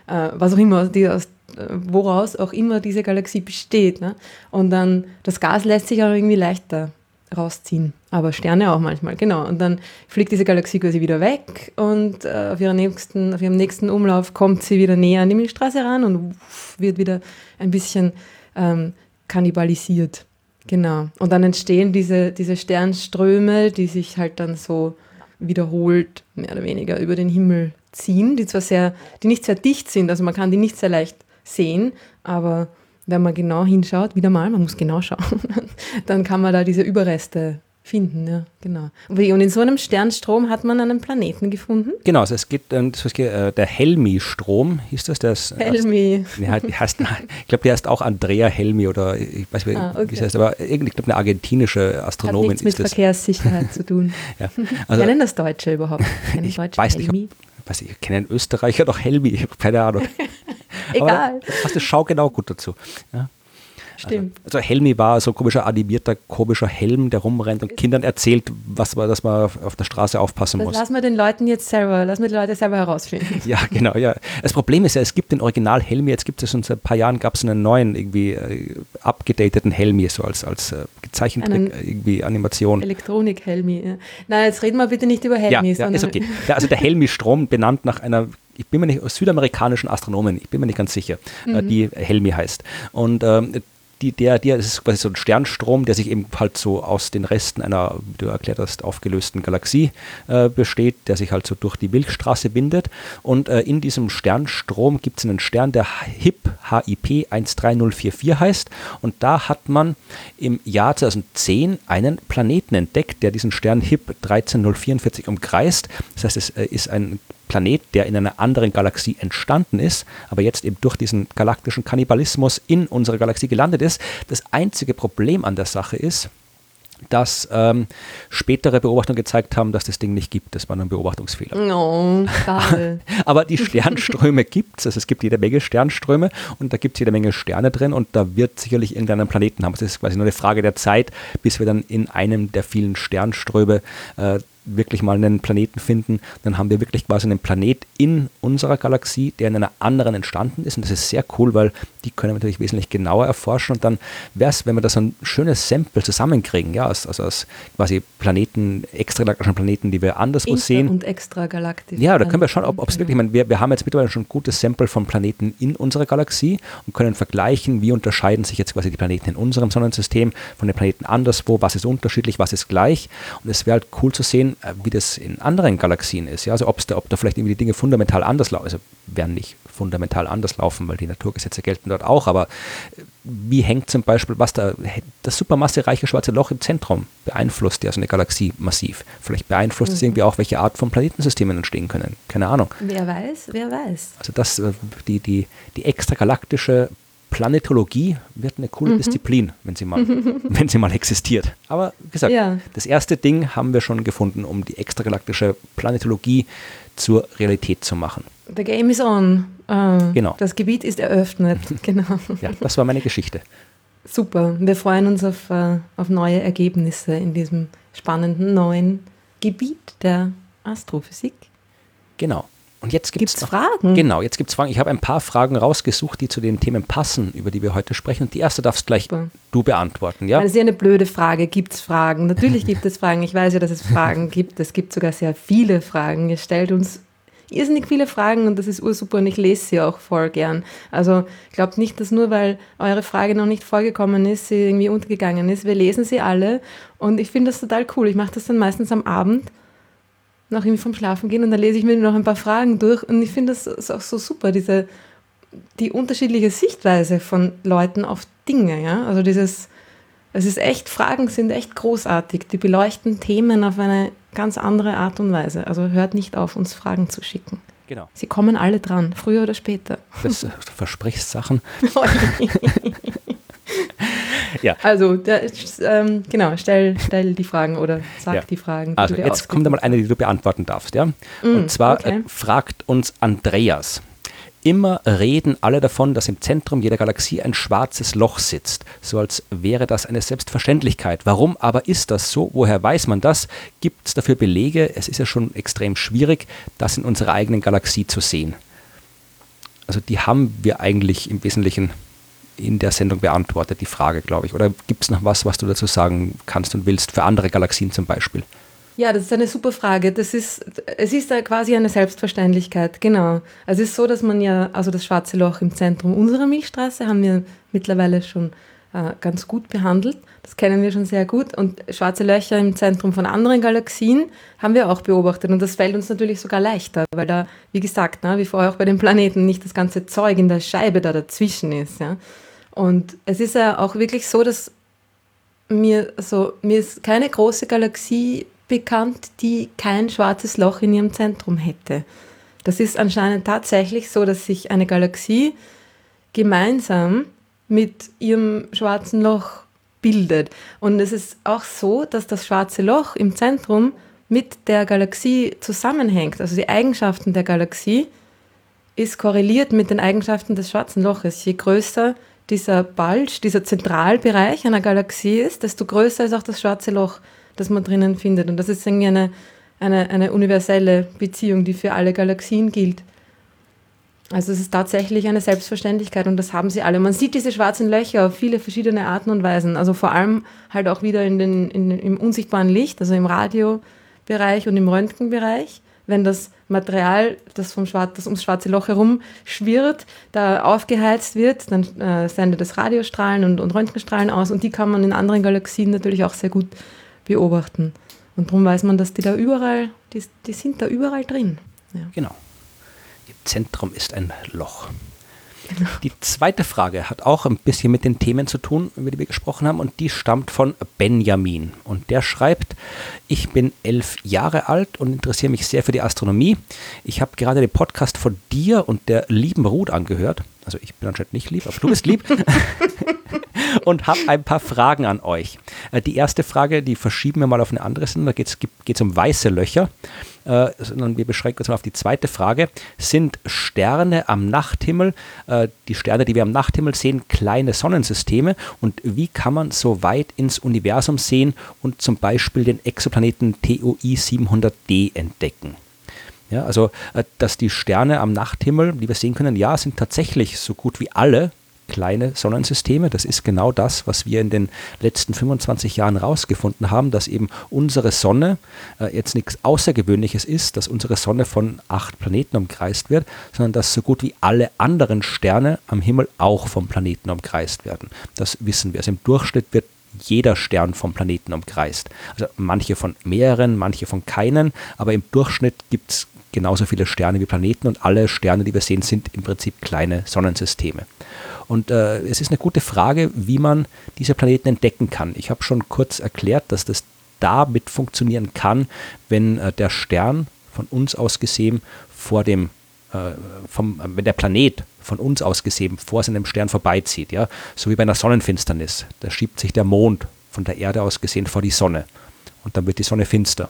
Äh, was auch immer, die aus, äh, woraus auch immer diese Galaxie besteht. Ne? Und dann, das Gas lässt sich auch irgendwie leichter rausziehen. Aber Sterne auch manchmal, genau. Und dann fliegt diese Galaxie quasi wieder weg und äh, auf, nächsten, auf ihrem nächsten Umlauf kommt sie wieder näher an die Milchstraße ran und wird wieder ein bisschen ähm, kannibalisiert. Genau. Und dann entstehen diese, diese Sternströme, die sich halt dann so wiederholt, mehr oder weniger, über den Himmel ziehen, die zwar sehr, die nicht sehr dicht sind, also man kann die nicht sehr leicht sehen, aber wenn man genau hinschaut, wieder mal, man muss genau schauen, [laughs] dann kann man da diese Überreste finden, ja, genau. Und in so einem Sternstrom hat man einen Planeten gefunden? Genau, also es gibt ähm, das, äh, der Helmi-Strom, hieß das? das Helmi. Ja, heißt, ich glaube, der heißt auch Andrea Helmi oder ich weiß nicht, ah, okay. wie es heißt, aber irgendwie, ich glaube, eine argentinische Astronomin hat nichts mit Verkehrssicherheit zu tun. [laughs] ja, also, Kennen das Deutsche überhaupt? [laughs] Kennen ich Deutsche weiß Helmi? nicht, ob, weiß ich, ich kenne einen Österreicher doch Helmi, ich habe keine Ahnung. Egal. Aber das passt schau genau gut dazu. Ja. Stimmt. Also, also, Helmi war so ein komischer animierter, komischer Helm, der rumrennt und Kindern erzählt, was man, dass man auf der Straße aufpassen das muss. Lass wir den Leuten jetzt selber, lass wir die Leute selber herausfinden. [laughs] Ja, genau, ja. Das Problem ist ja, es gibt den Original Helmi, jetzt gibt es schon seit ein paar Jahren gab es einen neuen, irgendwie äh, abgedateten Helmi, so als, als äh, Zeichentrick, äh, irgendwie Animation. Elektronik-Helmi, ja. Nein, jetzt reden wir bitte nicht über Helmi. Ja, ja ist okay. Ja, also der Helmi-Strom, benannt nach einer ich bin mir nicht, südamerikanischen Astronomen, ich bin mir nicht ganz sicher, äh, mhm. die Helmi heißt. Und ähm, die, der, der ist quasi so ein Sternstrom, der sich eben halt so aus den Resten einer, wie du erklärt hast, aufgelösten Galaxie äh, besteht, der sich halt so durch die Milchstraße bindet. Und äh, in diesem Sternstrom gibt es einen Stern, der HIP, HIP 13044 heißt. Und da hat man im Jahr 2010 einen Planeten entdeckt, der diesen Stern HIP 13044 umkreist. Das heißt, es äh, ist ein Planet, der in einer anderen Galaxie entstanden ist, aber jetzt eben durch diesen galaktischen Kannibalismus in unserer Galaxie gelandet ist. Das einzige Problem an der Sache ist, dass ähm, spätere Beobachtungen gezeigt haben, dass das Ding nicht gibt. Das war ein Beobachtungsfehler. No, [laughs] Aber die Sternströme [laughs] gibt es. Also es gibt jede Menge Sternströme und da gibt es jede Menge Sterne drin und da wird sicherlich irgendeinen Planeten haben. Es ist quasi nur eine Frage der Zeit, bis wir dann in einem der vielen Sternströme äh, wirklich mal einen Planeten finden, dann haben wir wirklich quasi einen Planet in unserer Galaxie, der in einer anderen entstanden ist. Und das ist sehr cool, weil die können wir natürlich wesentlich genauer erforschen. Und dann wäre es, wenn wir da so ein schönes Sample zusammenkriegen, ja, also aus quasi Planeten, extragalaktischen Planeten, die wir anderswo Inter- sehen. Und extragalaktisch. Ja, da können wir schauen, ob es wirklich, ich meine, wir, wir haben jetzt mittlerweile schon ein gutes Sample von Planeten in unserer Galaxie und können vergleichen, wie unterscheiden sich jetzt quasi die Planeten in unserem Sonnensystem von den Planeten anderswo, was ist unterschiedlich, was ist gleich. Und es wäre halt cool zu sehen, äh, wie das in anderen Galaxien ist. Ja? Also ob's da, ob da vielleicht irgendwie die Dinge fundamental anders laufen. Also werden nicht fundamental anders laufen, weil die Naturgesetze gelten dort auch, aber äh, wie hängt zum Beispiel, was da das supermassereiche schwarze Loch im Zentrum beeinflusst ja so eine Galaxie massiv. Vielleicht beeinflusst es irgendwie auch, welche Art von Planetensystemen entstehen können. Keine Ahnung. Wer weiß, wer weiß. Also das, äh, die, die, die extragalaktische Planetologie wird eine coole Disziplin, wenn sie, mal, [laughs] wenn sie mal existiert. Aber wie gesagt, Ja. das erste Ding haben wir schon gefunden, um die extragalaktische Planetologie zur Realität zu machen. The game is on. Äh, Genau. Das Gebiet ist eröffnet. [laughs] genau. Ja, das war meine Geschichte. Super. Wir freuen uns auf, äh, auf neue Ergebnisse in diesem spannenden neuen Gebiet der Astrophysik. Genau. Und jetzt gibt es Fragen? Genau, jetzt gibt es Fragen. Ich habe ein paar Fragen rausgesucht, die zu den Themen passen, über die wir heute sprechen. Und die erste darfst gleich Super. du beantworten, ja? Es ist ja eine blöde Frage. Gibt es Fragen? Natürlich gibt [laughs] es Fragen. Ich weiß ja, dass es Fragen gibt. Es gibt sogar sehr viele Fragen. Ihr stellt uns irrsinnig viele Fragen und das ist ursuper und ich lese sie auch voll gern. Also glaubt nicht, dass nur weil eure Frage noch nicht vorgekommen ist, sie irgendwie untergegangen ist. Wir lesen sie alle und ich finde das total cool. Ich mache das dann meistens am Abend nach irgendwie vom Schlafen gehen und dann lese ich mir noch ein paar Fragen durch und ich finde das ist auch so super, diese die unterschiedliche Sichtweise von Leuten auf Dinge, ja? Also dieses es ist echt, Fragen sind echt großartig. Die beleuchten Themen auf eine ganz andere Art und Weise. Also hört nicht auf, uns Fragen zu schicken. Genau. Sie kommen alle dran, früher oder später. Das, äh, du versprichst Sachen. [laughs] Ja. Also, der, ähm, genau, stell, stell die Fragen oder sag Ja. die Fragen. die Also jetzt kommt einmal eine, die du beantworten darfst, ja? Und zwar okay. äh, fragt uns Andreas. Immer reden alle davon, dass im Zentrum jeder Galaxie ein schwarzes Loch sitzt, so als wäre das eine Selbstverständlichkeit. Warum aber ist das so? Woher weiß man das? Gibt es dafür Belege? Es ist ja schon extrem schwierig, das in unserer eigenen Galaxie zu sehen. Also die haben wir eigentlich im Wesentlichen in der Sendung beantwortet, die Frage, glaube ich. Oder gibt es noch was, was du dazu sagen kannst und willst, für andere Galaxien zum Beispiel? Ja, das ist eine super Frage. Das ist, es ist quasi eine Selbstverständlichkeit, genau. Also es ist so, dass man ja, also das schwarze Loch im Zentrum unserer Milchstraße haben wir mittlerweile schon äh, ganz gut behandelt. Das kennen wir schon sehr gut. Und schwarze Löcher im Zentrum von anderen Galaxien haben wir auch beobachtet. Und das fällt uns natürlich sogar leichter, weil da, wie gesagt, ne, wie vorher auch bei den Planeten, nicht das ganze Zeug in der Scheibe da dazwischen ist. Ja. Und es ist ja auch wirklich so, dass mir so, mir ist keine große Galaxie bekannt, die kein schwarzes Loch in ihrem Zentrum hätte. Das ist anscheinend tatsächlich so, dass sich eine Galaxie gemeinsam mit ihrem schwarzen Loch bildet. Und es ist auch so, dass das schwarze Loch im Zentrum mit der Galaxie zusammenhängt. Also die Eigenschaften der Galaxie ist korreliert mit den Eigenschaften des schwarzen Loches. Je größer dieser Bulge, dieser Zentralbereich einer Galaxie ist, desto größer ist auch das schwarze Loch, das man drinnen findet. Und das ist irgendwie eine, eine, eine universelle Beziehung, die für alle Galaxien gilt. Also es ist tatsächlich eine Selbstverständlichkeit und das haben sie alle. Man sieht diese schwarzen Löcher auf viele verschiedene Arten und Weisen. Also vor allem halt auch wieder in den, in, im unsichtbaren Licht, also im Radiobereich und im Röntgenbereich. Wenn das Material, das, vom Schwar das ums schwarze Loch herum schwirrt, da aufgeheizt wird, dann äh, sendet es Radiostrahlen und, und Röntgenstrahlen aus und die kann man in anderen Galaxien natürlich auch sehr gut beobachten. Und darum weiß man, dass die da überall, die, die sind da überall drin. Ja. Genau. Ihr Zentrum ist ein Loch. Die zweite Frage hat auch ein bisschen mit den Themen zu tun, über die wir gesprochen haben, und die stammt von Benjamin. Und der schreibt, ich bin elf Jahre alt und interessiere mich sehr für die Astronomie. Ich habe gerade den Podcast von dir und der lieben Ruth angehört. Also ich bin anscheinend nicht lieb, aber du bist lieb. [laughs] und habe ein paar Fragen an euch. Äh, die erste Frage, die verschieben wir mal auf eine andere Sendung, da geht es um weiße Löcher, äh, sondern wir beschränken uns mal auf die zweite Frage. Sind Sterne am Nachthimmel, äh, die Sterne, die wir am Nachthimmel sehen, kleine Sonnensysteme und wie kann man so weit ins Universum sehen und zum Beispiel den Exoplaneten TOI 700d entdecken? Ja, also, äh, dass die Sterne am Nachthimmel, die wir sehen können, ja, sind tatsächlich so gut wie alle kleine Sonnensysteme. Das ist genau das, was wir in den letzten 25 Jahren herausgefunden haben, dass eben unsere Sonne äh, jetzt nichts Außergewöhnliches ist, dass unsere Sonne von acht Planeten umkreist wird, sondern dass so gut wie alle anderen Sterne am Himmel auch vom Planeten umkreist werden. Das wissen wir. Also im Durchschnitt wird jeder Stern vom Planeten umkreist. Also manche von mehreren, manche von keinen, aber im Durchschnitt gibt es genauso viele Sterne wie Planeten und alle Sterne, die wir sehen, sind im Prinzip kleine Sonnensysteme. Und äh, es ist eine gute Frage, wie man diese Planeten entdecken kann. Ich habe schon kurz erklärt, dass das damit funktionieren kann, wenn äh, der Stern von uns aus gesehen vor dem, äh, vom, wenn der Planet von uns aus gesehen vor seinem Stern vorbeizieht, ja, so wie bei einer Sonnenfinsternis. Da schiebt sich der Mond von der Erde aus gesehen vor die Sonne und dann wird die Sonne finster.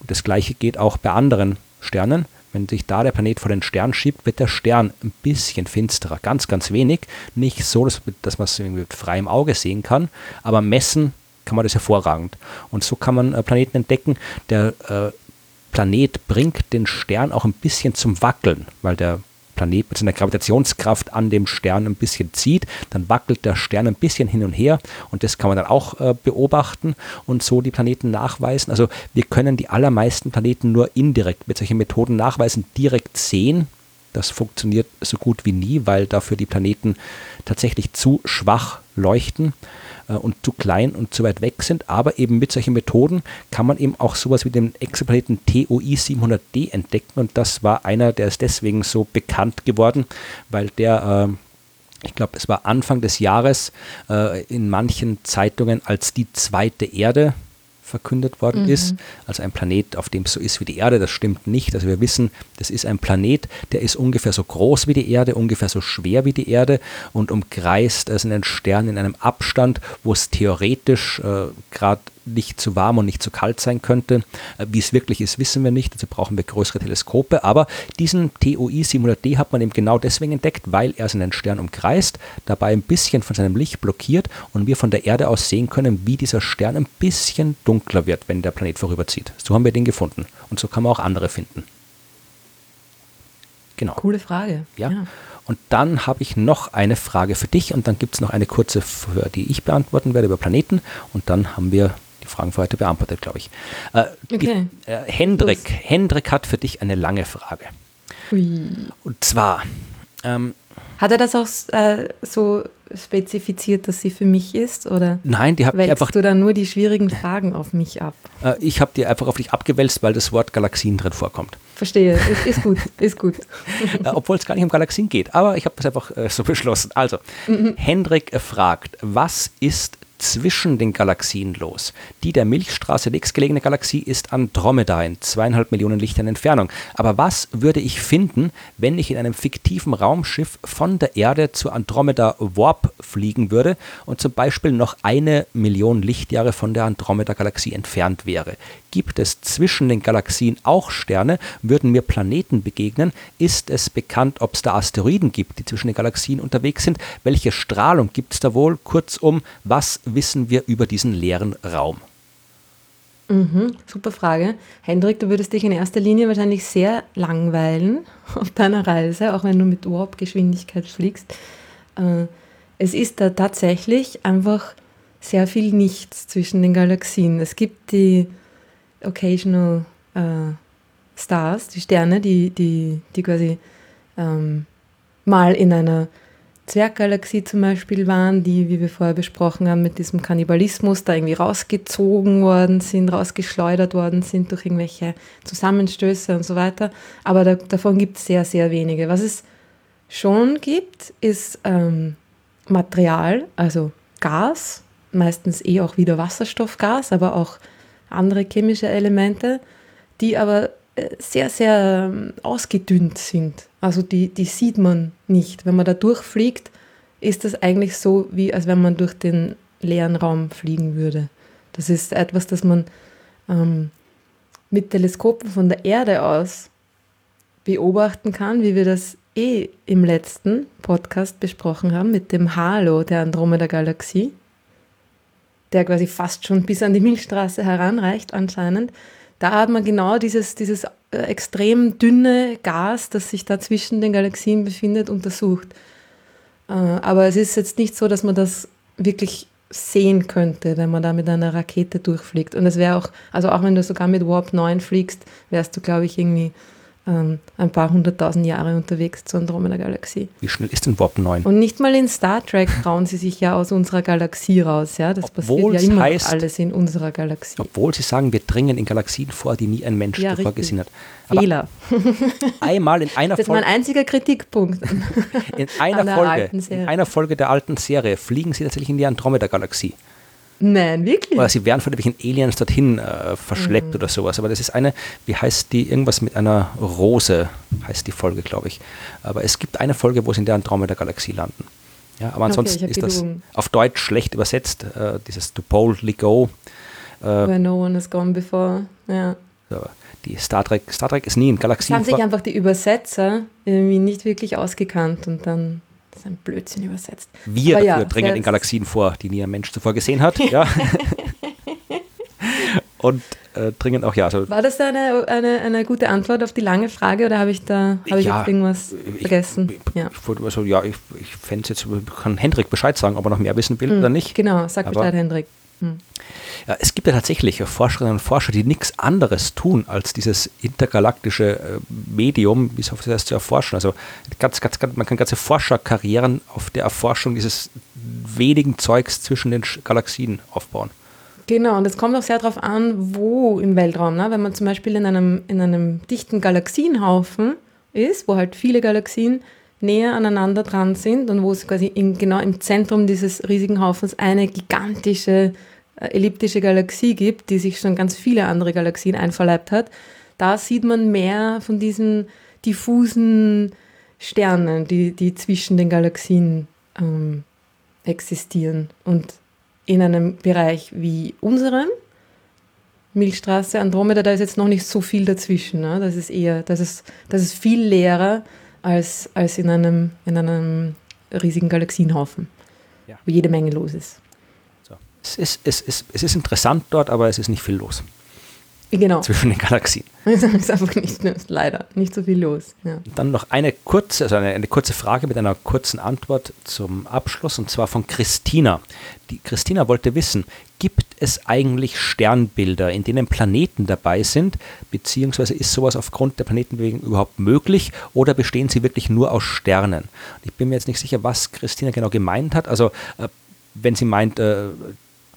Und das gleiche geht auch bei anderen Sternen. Wenn sich da der Planet vor den Stern schiebt, wird der Stern ein bisschen finsterer. Ganz, ganz wenig. Nicht so, dass, dass man es mit freiem Auge sehen kann, aber messen kann man das hervorragend. Und so kann man äh, Planeten entdecken. Der äh, Planet bringt den Stern auch ein bisschen zum Wackeln, weil der Planet mit seiner Gravitationskraft an dem Stern ein bisschen zieht, dann wackelt der Stern ein bisschen hin und her und das kann man dann auch äh, beobachten und so die Planeten nachweisen. Also wir können die allermeisten Planeten nur indirekt mit solchen Methoden nachweisen, direkt sehen. Das funktioniert so gut wie nie, weil dafür die Planeten tatsächlich zu schwach leuchten. Äh, und zu klein und zu weit weg sind. Aber eben mit solchen Methoden kann man eben auch sowas wie den Exoplaneten TOI 700d entdecken. Und das war einer, der ist deswegen so bekannt geworden, weil der äh, ich glaube, es war Anfang des Jahres äh, in manchen Zeitungen als die zweite Erde verkündet worden mhm. ist. Also ein Planet, auf dem es so ist wie die Erde, das stimmt nicht. Also wir wissen, das ist ein Planet, der ist ungefähr so groß wie die Erde, ungefähr so schwer wie die Erde und umkreist also einen Stern in einem Abstand, wo es theoretisch äh, gerade nicht zu warm und nicht zu kalt sein könnte. Äh, wie es wirklich ist, wissen wir nicht. Dazu brauchen wir größere Teleskope. Aber diesen TOI 700D hat man eben genau deswegen entdeckt, weil er seinen Stern umkreist, dabei ein bisschen von seinem Licht blockiert und wir von der Erde aus sehen können, wie dieser Stern ein bisschen dunkler wird, wenn der Planet vorüberzieht. So haben wir den gefunden. Und so kann man auch andere finden. Genau. Coole Frage. ja. ja. Und dann habe ich noch eine Frage für dich und dann gibt es noch eine kurze, die ich beantworten werde über Planeten und dann haben wir die Fragen für heute beantwortet, glaube ich. Äh, okay. Äh, Hendrik, Hendrik hat für dich eine lange Frage. Ui. Und zwar. Ähm, hat er das auch äh, so spezifiziert, dass sie für mich ist? Oder Nein, die hat einfach. du dann nur die schwierigen Fragen auf mich ab? Äh, ich habe die einfach auf dich abgewälzt, weil das Wort Galaxien drin vorkommt. Verstehe, ist, ist gut, [laughs] ist gut. Äh, obwohl es gar nicht um Galaxien geht, aber ich habe das einfach äh, so beschlossen. Also, mhm. Hendrik fragt, was ist zwischen den Galaxien los. Die der Milchstraße nächstgelegene Galaxie ist Andromeda in zweieinhalb Millionen Lichtern Entfernung. Aber was würde ich finden, wenn ich in einem fiktiven Raumschiff von der Erde zur Andromeda Warp fliegen würde und zum Beispiel noch eine Million Lichtjahre von der Andromeda-Galaxie entfernt wäre? Gibt es zwischen den Galaxien auch Sterne? Würden mir Planeten begegnen? Ist es bekannt, ob es da Asteroiden gibt, die zwischen den Galaxien unterwegs sind? Welche Strahlung gibt es da wohl? Kurzum, was wissen wir über diesen leeren Raum? Mhm, super Frage. Hendrik, du würdest dich in erster Linie wahrscheinlich sehr langweilen [laughs] auf deiner Reise, auch wenn du mit Warp-Geschwindigkeit fliegst. Äh, es ist da tatsächlich einfach sehr viel Nichts zwischen den Galaxien. Es gibt die Occasional äh, Stars, die Sterne, die, die, die quasi ähm, mal in einer Zwerggalaxie zum Beispiel waren, die, wie wir vorher besprochen haben, mit diesem Kannibalismus da irgendwie rausgezogen worden sind, rausgeschleudert worden sind durch irgendwelche Zusammenstöße und so weiter. Aber da, davon gibt es sehr, sehr wenige. Was es schon gibt, ist ähm, Material, also Gas, meistens eh auch wieder Wasserstoffgas, aber auch andere chemische Elemente, die aber äh, sehr, sehr ähm, ausgedünnt sind. Also die, die sieht man nicht. Wenn man da durchfliegt, ist das eigentlich so, wie als wenn man durch den leeren Raum fliegen würde. Das ist etwas, das man ähm, mit Teleskopen von der Erde aus beobachten kann, wie wir das eh im letzten Podcast besprochen haben, mit dem Halo der Andromeda-Galaxie, der quasi fast schon bis an die Milchstraße heranreicht anscheinend. Da hat man genau dieses, dieses äh, extrem dünne Gas, das sich da zwischen den Galaxien befindet, untersucht. Äh, aber es ist jetzt nicht so, dass man das wirklich sehen könnte, wenn man da mit einer Rakete durchfliegt. Und es wäre auch, also auch wenn du sogar mit Warp 9 fliegst, wärst du, glaube ich, irgendwie ähm, ein paar hunderttausend Jahre unterwegs zur Andromeda-Galaxie. Wie schnell ist denn Warp 9? Und nicht mal in Star Trek [laughs] trauen sie sich ja aus unserer Galaxie raus. Ja? Das Obwohl passiert ja immer heißt, alles in unserer Galaxie. Obwohl sie sagen, wir dringen in Galaxien vor, die nie ein Mensch Ja, zuvor gesehen hat. Aber Fehler. [laughs] einmal in einer Das ist mein Folge, einziger Kritikpunkt. [laughs] in einer Folge, in einer Folge der alten Serie fliegen sie tatsächlich in die Andromeda-Galaxie. Nein, wirklich? Oder sie werden von irgendwelchen Aliens dorthin äh, verschleppt Mhm. oder sowas. Aber das ist eine, wie heißt die, irgendwas mit einer Rose, heißt die Folge, glaube ich. Aber es gibt eine Folge, wo sie in der Andromeda-Galaxie landen. Ja, aber Okay, ansonsten hab ist das gelogen. auf Deutsch schlecht übersetzt, äh, dieses to boldly go. Äh, Where no one has gone before. Ja. so, die Star Trek, Star Trek ist nie in Galaxien haben sich einfach die Übersetzer irgendwie nicht wirklich ausgekannt und dann ein Blödsinn übersetzt. Wir ja, dafür dringen in Galaxien vor, die nie ein Mensch zuvor gesehen hat. ja. [laughs] Und äh, dringen auch, ja, also War das eine, eine, eine gute Antwort auf die lange Frage oder habe ich da habe ich Ja, irgendwas vergessen? Ich, ja. ich, also, ja, ich, ich fände es jetzt, kann Hendrik Bescheid sagen, ob er noch mehr wissen will oder nicht. Genau, sag Bescheid, Hendrik. Ja, es gibt ja tatsächlich Forscherinnen und Forscher, die nichts anderes tun, als dieses intergalaktische äh, Medium, wie es heißt, zu erforschen. Also ganz, ganz, ganz, man kann ganze Forscherkarrieren auf der Erforschung dieses wenigen Zeugs zwischen den Galaxien aufbauen. Genau, und es kommt auch sehr darauf an, wo im Weltraum. Ne? Wenn man zum Beispiel in einem, in einem dichten Galaxienhaufen ist, wo halt viele Galaxien näher aneinander dran sind und wo es quasi in, genau im Zentrum dieses riesigen Haufens eine gigantische äh, elliptische Galaxie gibt, die sich schon ganz viele andere Galaxien einverleibt hat, da sieht man mehr von diesen diffusen Sternen, die, die zwischen den Galaxien ähm, existieren. Und in einem Bereich wie unserem, Milchstraße, Andromeda, da ist jetzt noch nicht so viel dazwischen. Ne? Das ist eher, das ist, das ist viel leerer als, als in, einem, in einem riesigen Galaxienhaufen, Ja. wo jede Menge los ist. So. Es, ist, es, ist, es ist interessant dort, aber es ist nicht viel los Genau. zwischen den Galaxien. [laughs] Es ist einfach nicht, leider nicht so viel los. Ja. Dann noch eine kurze, also eine, eine kurze Frage mit einer kurzen Antwort zum Abschluss und zwar von Christina. Die Christina wollte wissen, gibt es eigentlich Sternbilder, in denen Planeten dabei sind, beziehungsweise ist sowas aufgrund der Planetenbewegung überhaupt möglich oder bestehen sie wirklich nur aus Sternen? Ich bin mir jetzt nicht sicher, was Christina genau gemeint hat. Also äh, wenn sie meint, äh,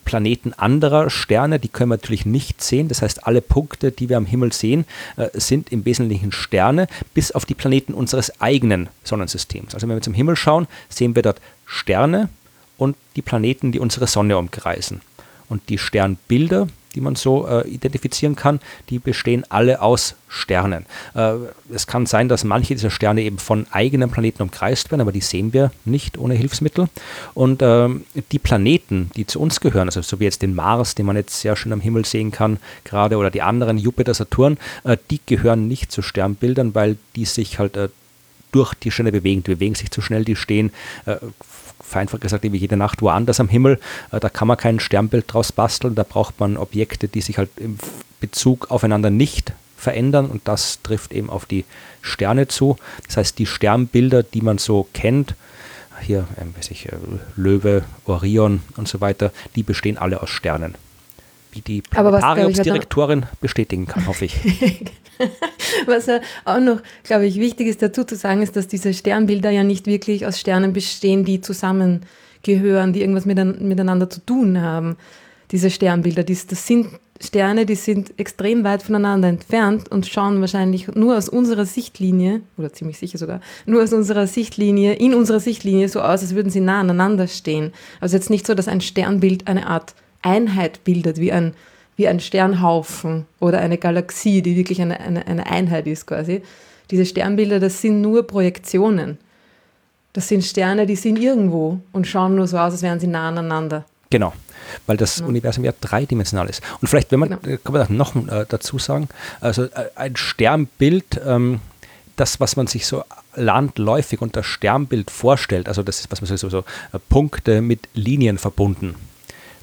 Planeten anderer Sterne, die können wir natürlich nicht sehen. Das heißt, alle Punkte, die wir am Himmel sehen, äh, sind im Wesentlichen Sterne, bis auf die Planeten unseres eigenen Sonnensystems. Also wenn wir zum Himmel schauen, sehen wir dort Sterne und die Planeten, die unsere Sonne umkreisen. Und die Sternbilder, die man so äh, identifizieren kann, die bestehen alle aus Sternen. Äh, es kann sein, dass manche dieser Sterne eben von eigenen Planeten umkreist werden, aber die sehen wir nicht ohne Hilfsmittel. Und ähm, die Planeten, die zu uns gehören, also so wie jetzt den Mars, den man jetzt sehr schön am Himmel sehen kann, gerade oder die anderen Jupiter, Saturn, äh, die gehören nicht zu Sternbildern, weil die sich halt äh, durch die Sterne bewegen. Die bewegen sich zu schnell, die stehen, äh, vereinfacht gesagt, wie jede Nacht woanders am Himmel. Äh, da kann man kein Sternbild draus basteln. Da braucht man Objekte, die sich halt im Bezug aufeinander nicht verändern und das trifft eben auf die Sterne zu. Das heißt, die Sternbilder, die man so kennt, hier, ähm, weiß ich, äh, Löwe, Orion und so weiter, die bestehen alle aus Sternen. Wie die Planetariumsdirektorin bestätigen kann, hoffe ich. [laughs] [laughs] Was auch noch, glaube ich, wichtig ist dazu zu sagen, ist, dass diese Sternbilder ja nicht wirklich aus Sternen bestehen, die zusammengehören, die irgendwas mitein- miteinander zu tun haben. Diese Sternbilder, das sind Sterne, die sind extrem weit voneinander entfernt und schauen wahrscheinlich nur aus unserer Sichtlinie, oder ziemlich sicher sogar, nur aus unserer Sichtlinie, in unserer Sichtlinie so aus, als würden sie nah aneinander stehen. Also jetzt nicht so, dass ein Sternbild eine Art Einheit bildet, wie ein, wie ein Sternhaufen oder eine Galaxie, die wirklich eine, eine, eine Einheit ist quasi. Diese Sternbilder, das sind nur Projektionen. Das sind Sterne, die sind irgendwo und schauen nur so aus, als wären sie nah aneinander. Genau, weil das ja. Universum ja dreidimensional ist. Und vielleicht, wenn man, genau. Äh, kann man noch äh, dazu sagen, also äh, ein Sternbild, ähm, das, was man sich so landläufig unter Sternbild vorstellt, also das ist, was man so, so äh, Punkte mit Linien verbunden,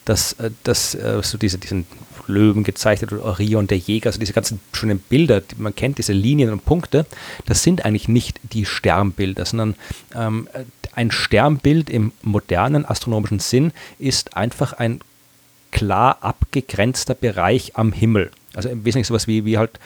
dass, äh, dass äh, so diese, diesen Löwen gezeichnet oder Orion, der Jäger, also diese ganzen schönen Bilder, man kennt, diese Linien und Punkte, das sind eigentlich nicht die Sternbilder, sondern ähm, ein Sternbild im modernen astronomischen Sinn ist einfach ein klar abgegrenzter Bereich am Himmel. Also im Wesentlichen sowas wie, wie halt,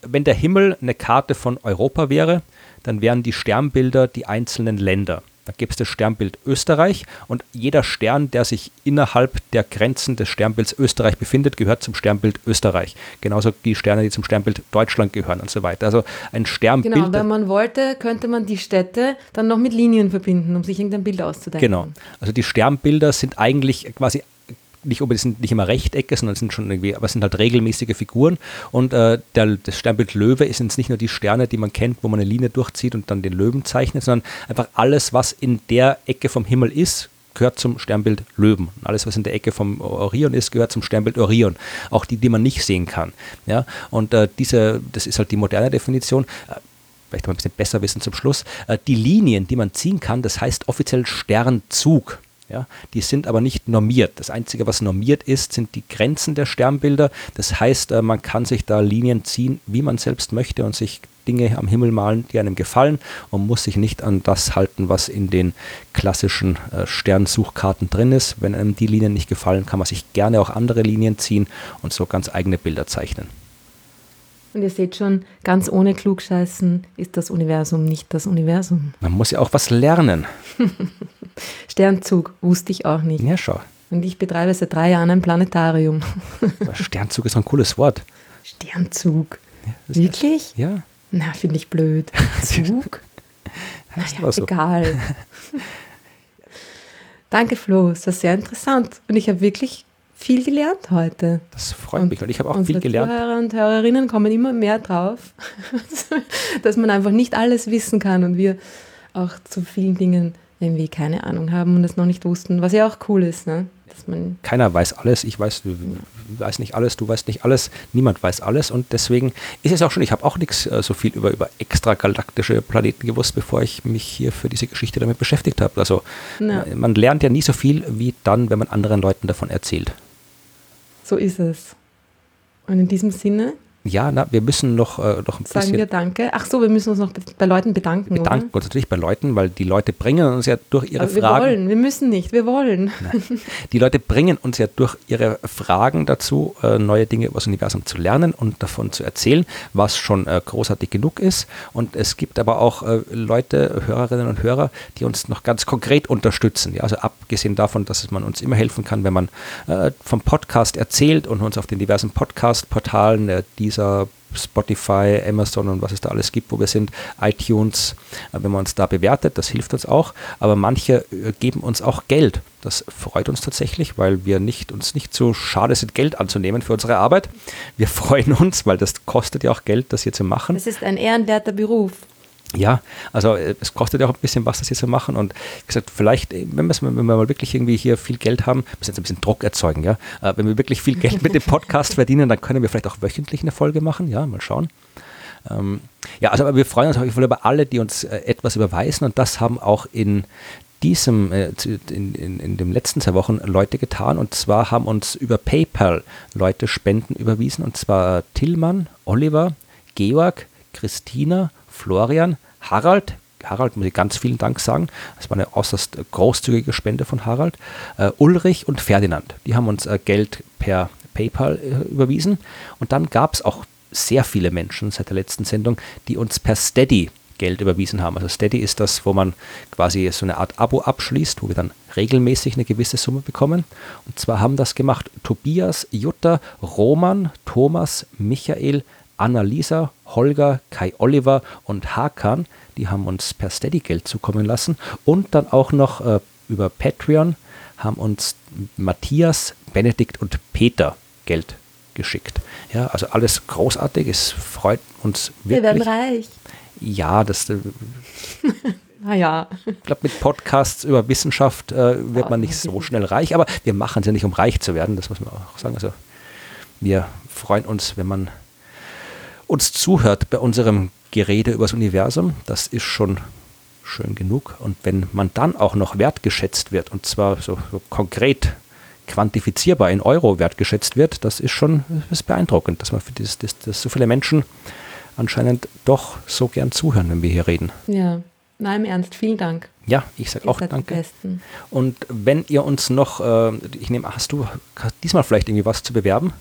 wenn der Himmel eine Karte von Europa wäre, dann wären die Sternbilder die einzelnen Länder. Da gibt es das Sternbild Österreich und jeder Stern, der sich innerhalb der Grenzen des Sternbilds Österreich befindet, gehört zum Sternbild Österreich. Genauso die Sterne, die zum Sternbild Deutschland gehören und so weiter. Also ein Sternbild. Genau, wenn man wollte, könnte man die Städte dann noch mit Linien verbinden, um sich irgendein Bild auszudenken. Genau. Also die Sternbilder sind eigentlich quasi nicht unbedingt sind nicht immer Rechtecke, sondern sind schon irgendwie, aber es sind halt regelmäßige Figuren. Und äh, der, das Sternbild Löwe sind jetzt nicht nur die Sterne, die man kennt, wo man eine Linie durchzieht und dann den Löwen zeichnet, sondern einfach alles, was in der Ecke vom Himmel ist, gehört zum Sternbild Löwen. Alles, was in der Ecke vom Orion ist, gehört zum Sternbild Orion. Auch die, die man nicht sehen kann. Ja? Und äh, diese, das ist halt die moderne Definition. Äh, vielleicht mal ein bisschen besser wissen zum Schluss. Äh, die Linien, die man ziehen kann, das heißt offiziell Sternzug. Ja, die sind aber nicht normiert. Das Einzige, was normiert ist, sind die Grenzen der Sternbilder. Das heißt, äh, man kann sich da Linien ziehen, wie man selbst möchte und sich Dinge am Himmel malen, die einem gefallen und muss sich nicht an das halten, was in den klassischen äh, Sternsuchkarten drin ist. Wenn einem die Linien nicht gefallen, kann man sich gerne auch andere Linien ziehen und so ganz eigene Bilder zeichnen. Und ihr seht schon, ganz ohne Klugscheißen ist das Universum nicht das Universum. Man muss ja auch was lernen. [laughs] Sternzug wusste ich auch nicht. Ja, schau. Und ich betreibe seit drei Jahren ein Planetarium. Sternzug ist ein cooles Wort. Sternzug. Ja, Wirklich? Ja. Na, finde ich blöd. [laughs] Zug? naja, so. egal. [laughs] Danke, Flo. Das war sehr interessant. Und ich habe wirklich viel gelernt heute. Das freut und mich, weil ich habe auch viel gelernt. Zuhörer und Hörerinnen kommen immer mehr drauf, [laughs] dass man einfach nicht alles wissen kann und wir auch zu vielen Dingen irgendwie keine Ahnung haben und es noch nicht wussten, was ja auch cool ist. Ne? Dass man Keiner weiß alles, ich weiß, du weißt nicht alles, du weißt nicht alles, niemand weiß alles und deswegen ist es auch schon, ich habe auch nichts äh, so viel über, über extragalaktische Planeten gewusst, bevor ich mich hier für diese Geschichte damit beschäftigt habe. Also ja. man lernt ja nie so viel wie dann, wenn man anderen Leuten davon erzählt. So ist es. Und in diesem Sinne ja, na, wir müssen noch, äh, noch ein Sagen bisschen. wir Danke. Ach so, wir müssen uns noch bei Leuten bedanken. Bedanken oder? uns natürlich bei Leuten, weil die Leute bringen uns ja durch ihre Aber wir Fragen. Wir wollen, wir müssen nicht, wir wollen. Nein. Die Leute bringen uns ja durch ihre Fragen dazu, äh, neue Dinge über das Universum zu lernen und davon zu erzählen, was schon äh, großartig genug ist. Und es gibt aber auch äh, Leute, Hörerinnen und Hörer, die uns noch ganz konkret unterstützen. Ja, also abgesehen davon, dass man uns immer helfen kann, wenn man äh, vom Podcast erzählt und uns auf den diversen Podcast-Portalen, äh, die dieser Spotify, Amazon und was es da alles gibt, wo wir sind, iTunes, äh, wenn man uns da bewertet, das hilft uns auch. Aber manche äh, geben uns auch Geld. Das freut uns tatsächlich, weil wir nicht, uns nicht so schade sind, Geld anzunehmen für unsere Arbeit. Wir [laughs] freuen uns, weil das kostet ja auch Geld, das hier zu machen. Es ist ein ehrenwerter Beruf. Ja, also äh, es kostet ja auch ein bisschen was, das hier zu machen. Und wie gesagt, vielleicht, äh, wenn, wenn wir mal wirklich irgendwie hier viel Geld haben, müssen jetzt ein bisschen Druck erzeugen, ja. Äh, wenn wir wirklich viel Geld mit dem Podcast [laughs] verdienen, dann können wir vielleicht auch wöchentlich eine Folge machen, ja, mal schauen. Ähm, ja, also wir freuen uns auf jeden Fall über alle, die uns äh, etwas überweisen und das haben auch in diesem, äh, in, in, in den letzten zwei Wochen Leute getan und zwar haben uns über PayPal Leute Spenden überwiesen und zwar Tillmann, Oliver, Georg, Christina, Florian, Harald, Harald muss ich ganz vielen Dank sagen. Das war eine äußerst großzügige Spende von Harald. Äh, Ulrich und Ferdinand, die haben uns äh, Geld per PayPal äh, überwiesen. Und dann gab es auch sehr viele Menschen seit der letzten Sendung, die uns per Steady Geld überwiesen haben. Also Steady ist das, wo man quasi so eine Art Abo abschließt, wo wir dann regelmäßig eine gewisse Summe bekommen. Und zwar haben das gemacht Tobias, Jutta, Roman, Thomas, Michael, Annalisa, Holger, Kai Oliver und Hakan, die haben uns per Steady Geld zukommen lassen. Und dann auch noch äh, über Patreon haben uns Matthias, Benedikt und Peter Geld geschickt. Ja, also alles großartig, es freut uns wirklich. Wir werden reich. Ja, das. Äh, [laughs] ah ja. Ich glaube, mit Podcasts über Wissenschaft äh, wird man nicht so schnell reich, aber wir machen es ja nicht, um reich zu werden, das muss man auch sagen. Also wir freuen uns, wenn man uns zuhört bei unserem Gerede übers Universum. Das ist schon schön genug. Und wenn man dann auch noch wertgeschätzt wird, und zwar so, so konkret quantifizierbar in Euro wertgeschätzt wird, das ist schon das ist beeindruckend, dass man für das, das, das so viele Menschen anscheinend doch so gern zuhören, wenn wir hier reden. Ja, nein, im Ernst, vielen Dank. Ja, ich sage auch danke. Und wenn ihr uns noch, äh, ich nehme, hast du diesmal vielleicht irgendwie was zu bewerben?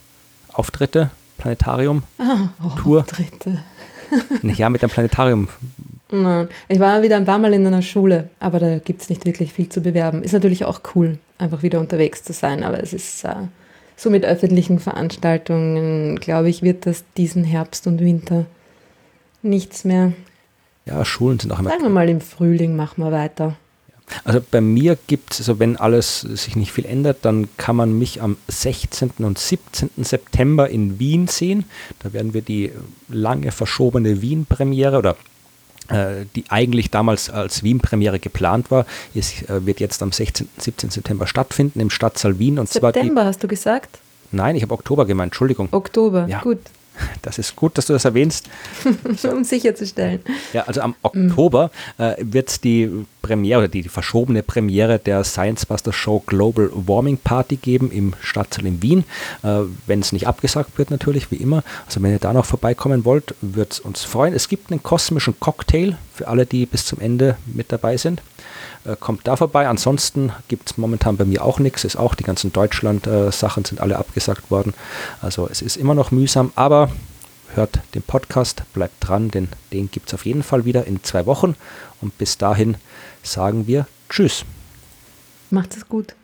Auftritte, Planetarium, ah, oh, Tour? Auftritte. [laughs] ja, mit dem Planetarium. Nein, ich war wieder ein paar Mal in einer Schule, aber da gibt es nicht wirklich viel zu bewerben. Ist natürlich auch cool, einfach wieder unterwegs zu sein, aber es ist äh, so mit öffentlichen Veranstaltungen, glaube ich, wird das diesen Herbst und Winter nichts mehr. Ja, Schulen sind auch immer. Sagen wir mal, im Frühling machen wir weiter. Also bei mir gibt es, also wenn alles sich nicht viel ändert, dann kann man mich am 16. und 17. September in Wien sehen. Da werden wir die lange verschobene Wien-Premiere oder äh, die eigentlich damals als Wien-Premiere geplant war, ist, äh, wird jetzt am 16. und 17. September stattfinden im Stadtsaal Wien. Und September zwar die, hast du gesagt? Nein, ich habe Oktober gemeint, Entschuldigung. Oktober, ja. gut. Das ist gut, dass du das erwähnst. [laughs] um sicherzustellen. Ja, also am Oktober äh, wird es die Premiere oder die, die, verschobene Premiere der Science Buster Show Global Warming Party geben im Stadtsaal in Wien. Äh, wenn es nicht abgesagt wird, natürlich, wie immer. Also wenn ihr da noch vorbeikommen wollt, wird es uns freuen. Es gibt einen kosmischen Cocktail für alle, die bis zum Ende mit dabei sind. Äh, kommt da vorbei. Ansonsten gibt es momentan bei mir auch nichts. Ist auch die ganzen Deutschland-Sachen sind alle abgesagt worden. Also es ist immer noch mühsam, aber hört den Podcast, bleibt dran, denn den gibt es auf jeden Fall wieder in zwei Wochen. Und bis dahin sagen wir Tschüss. Macht es gut.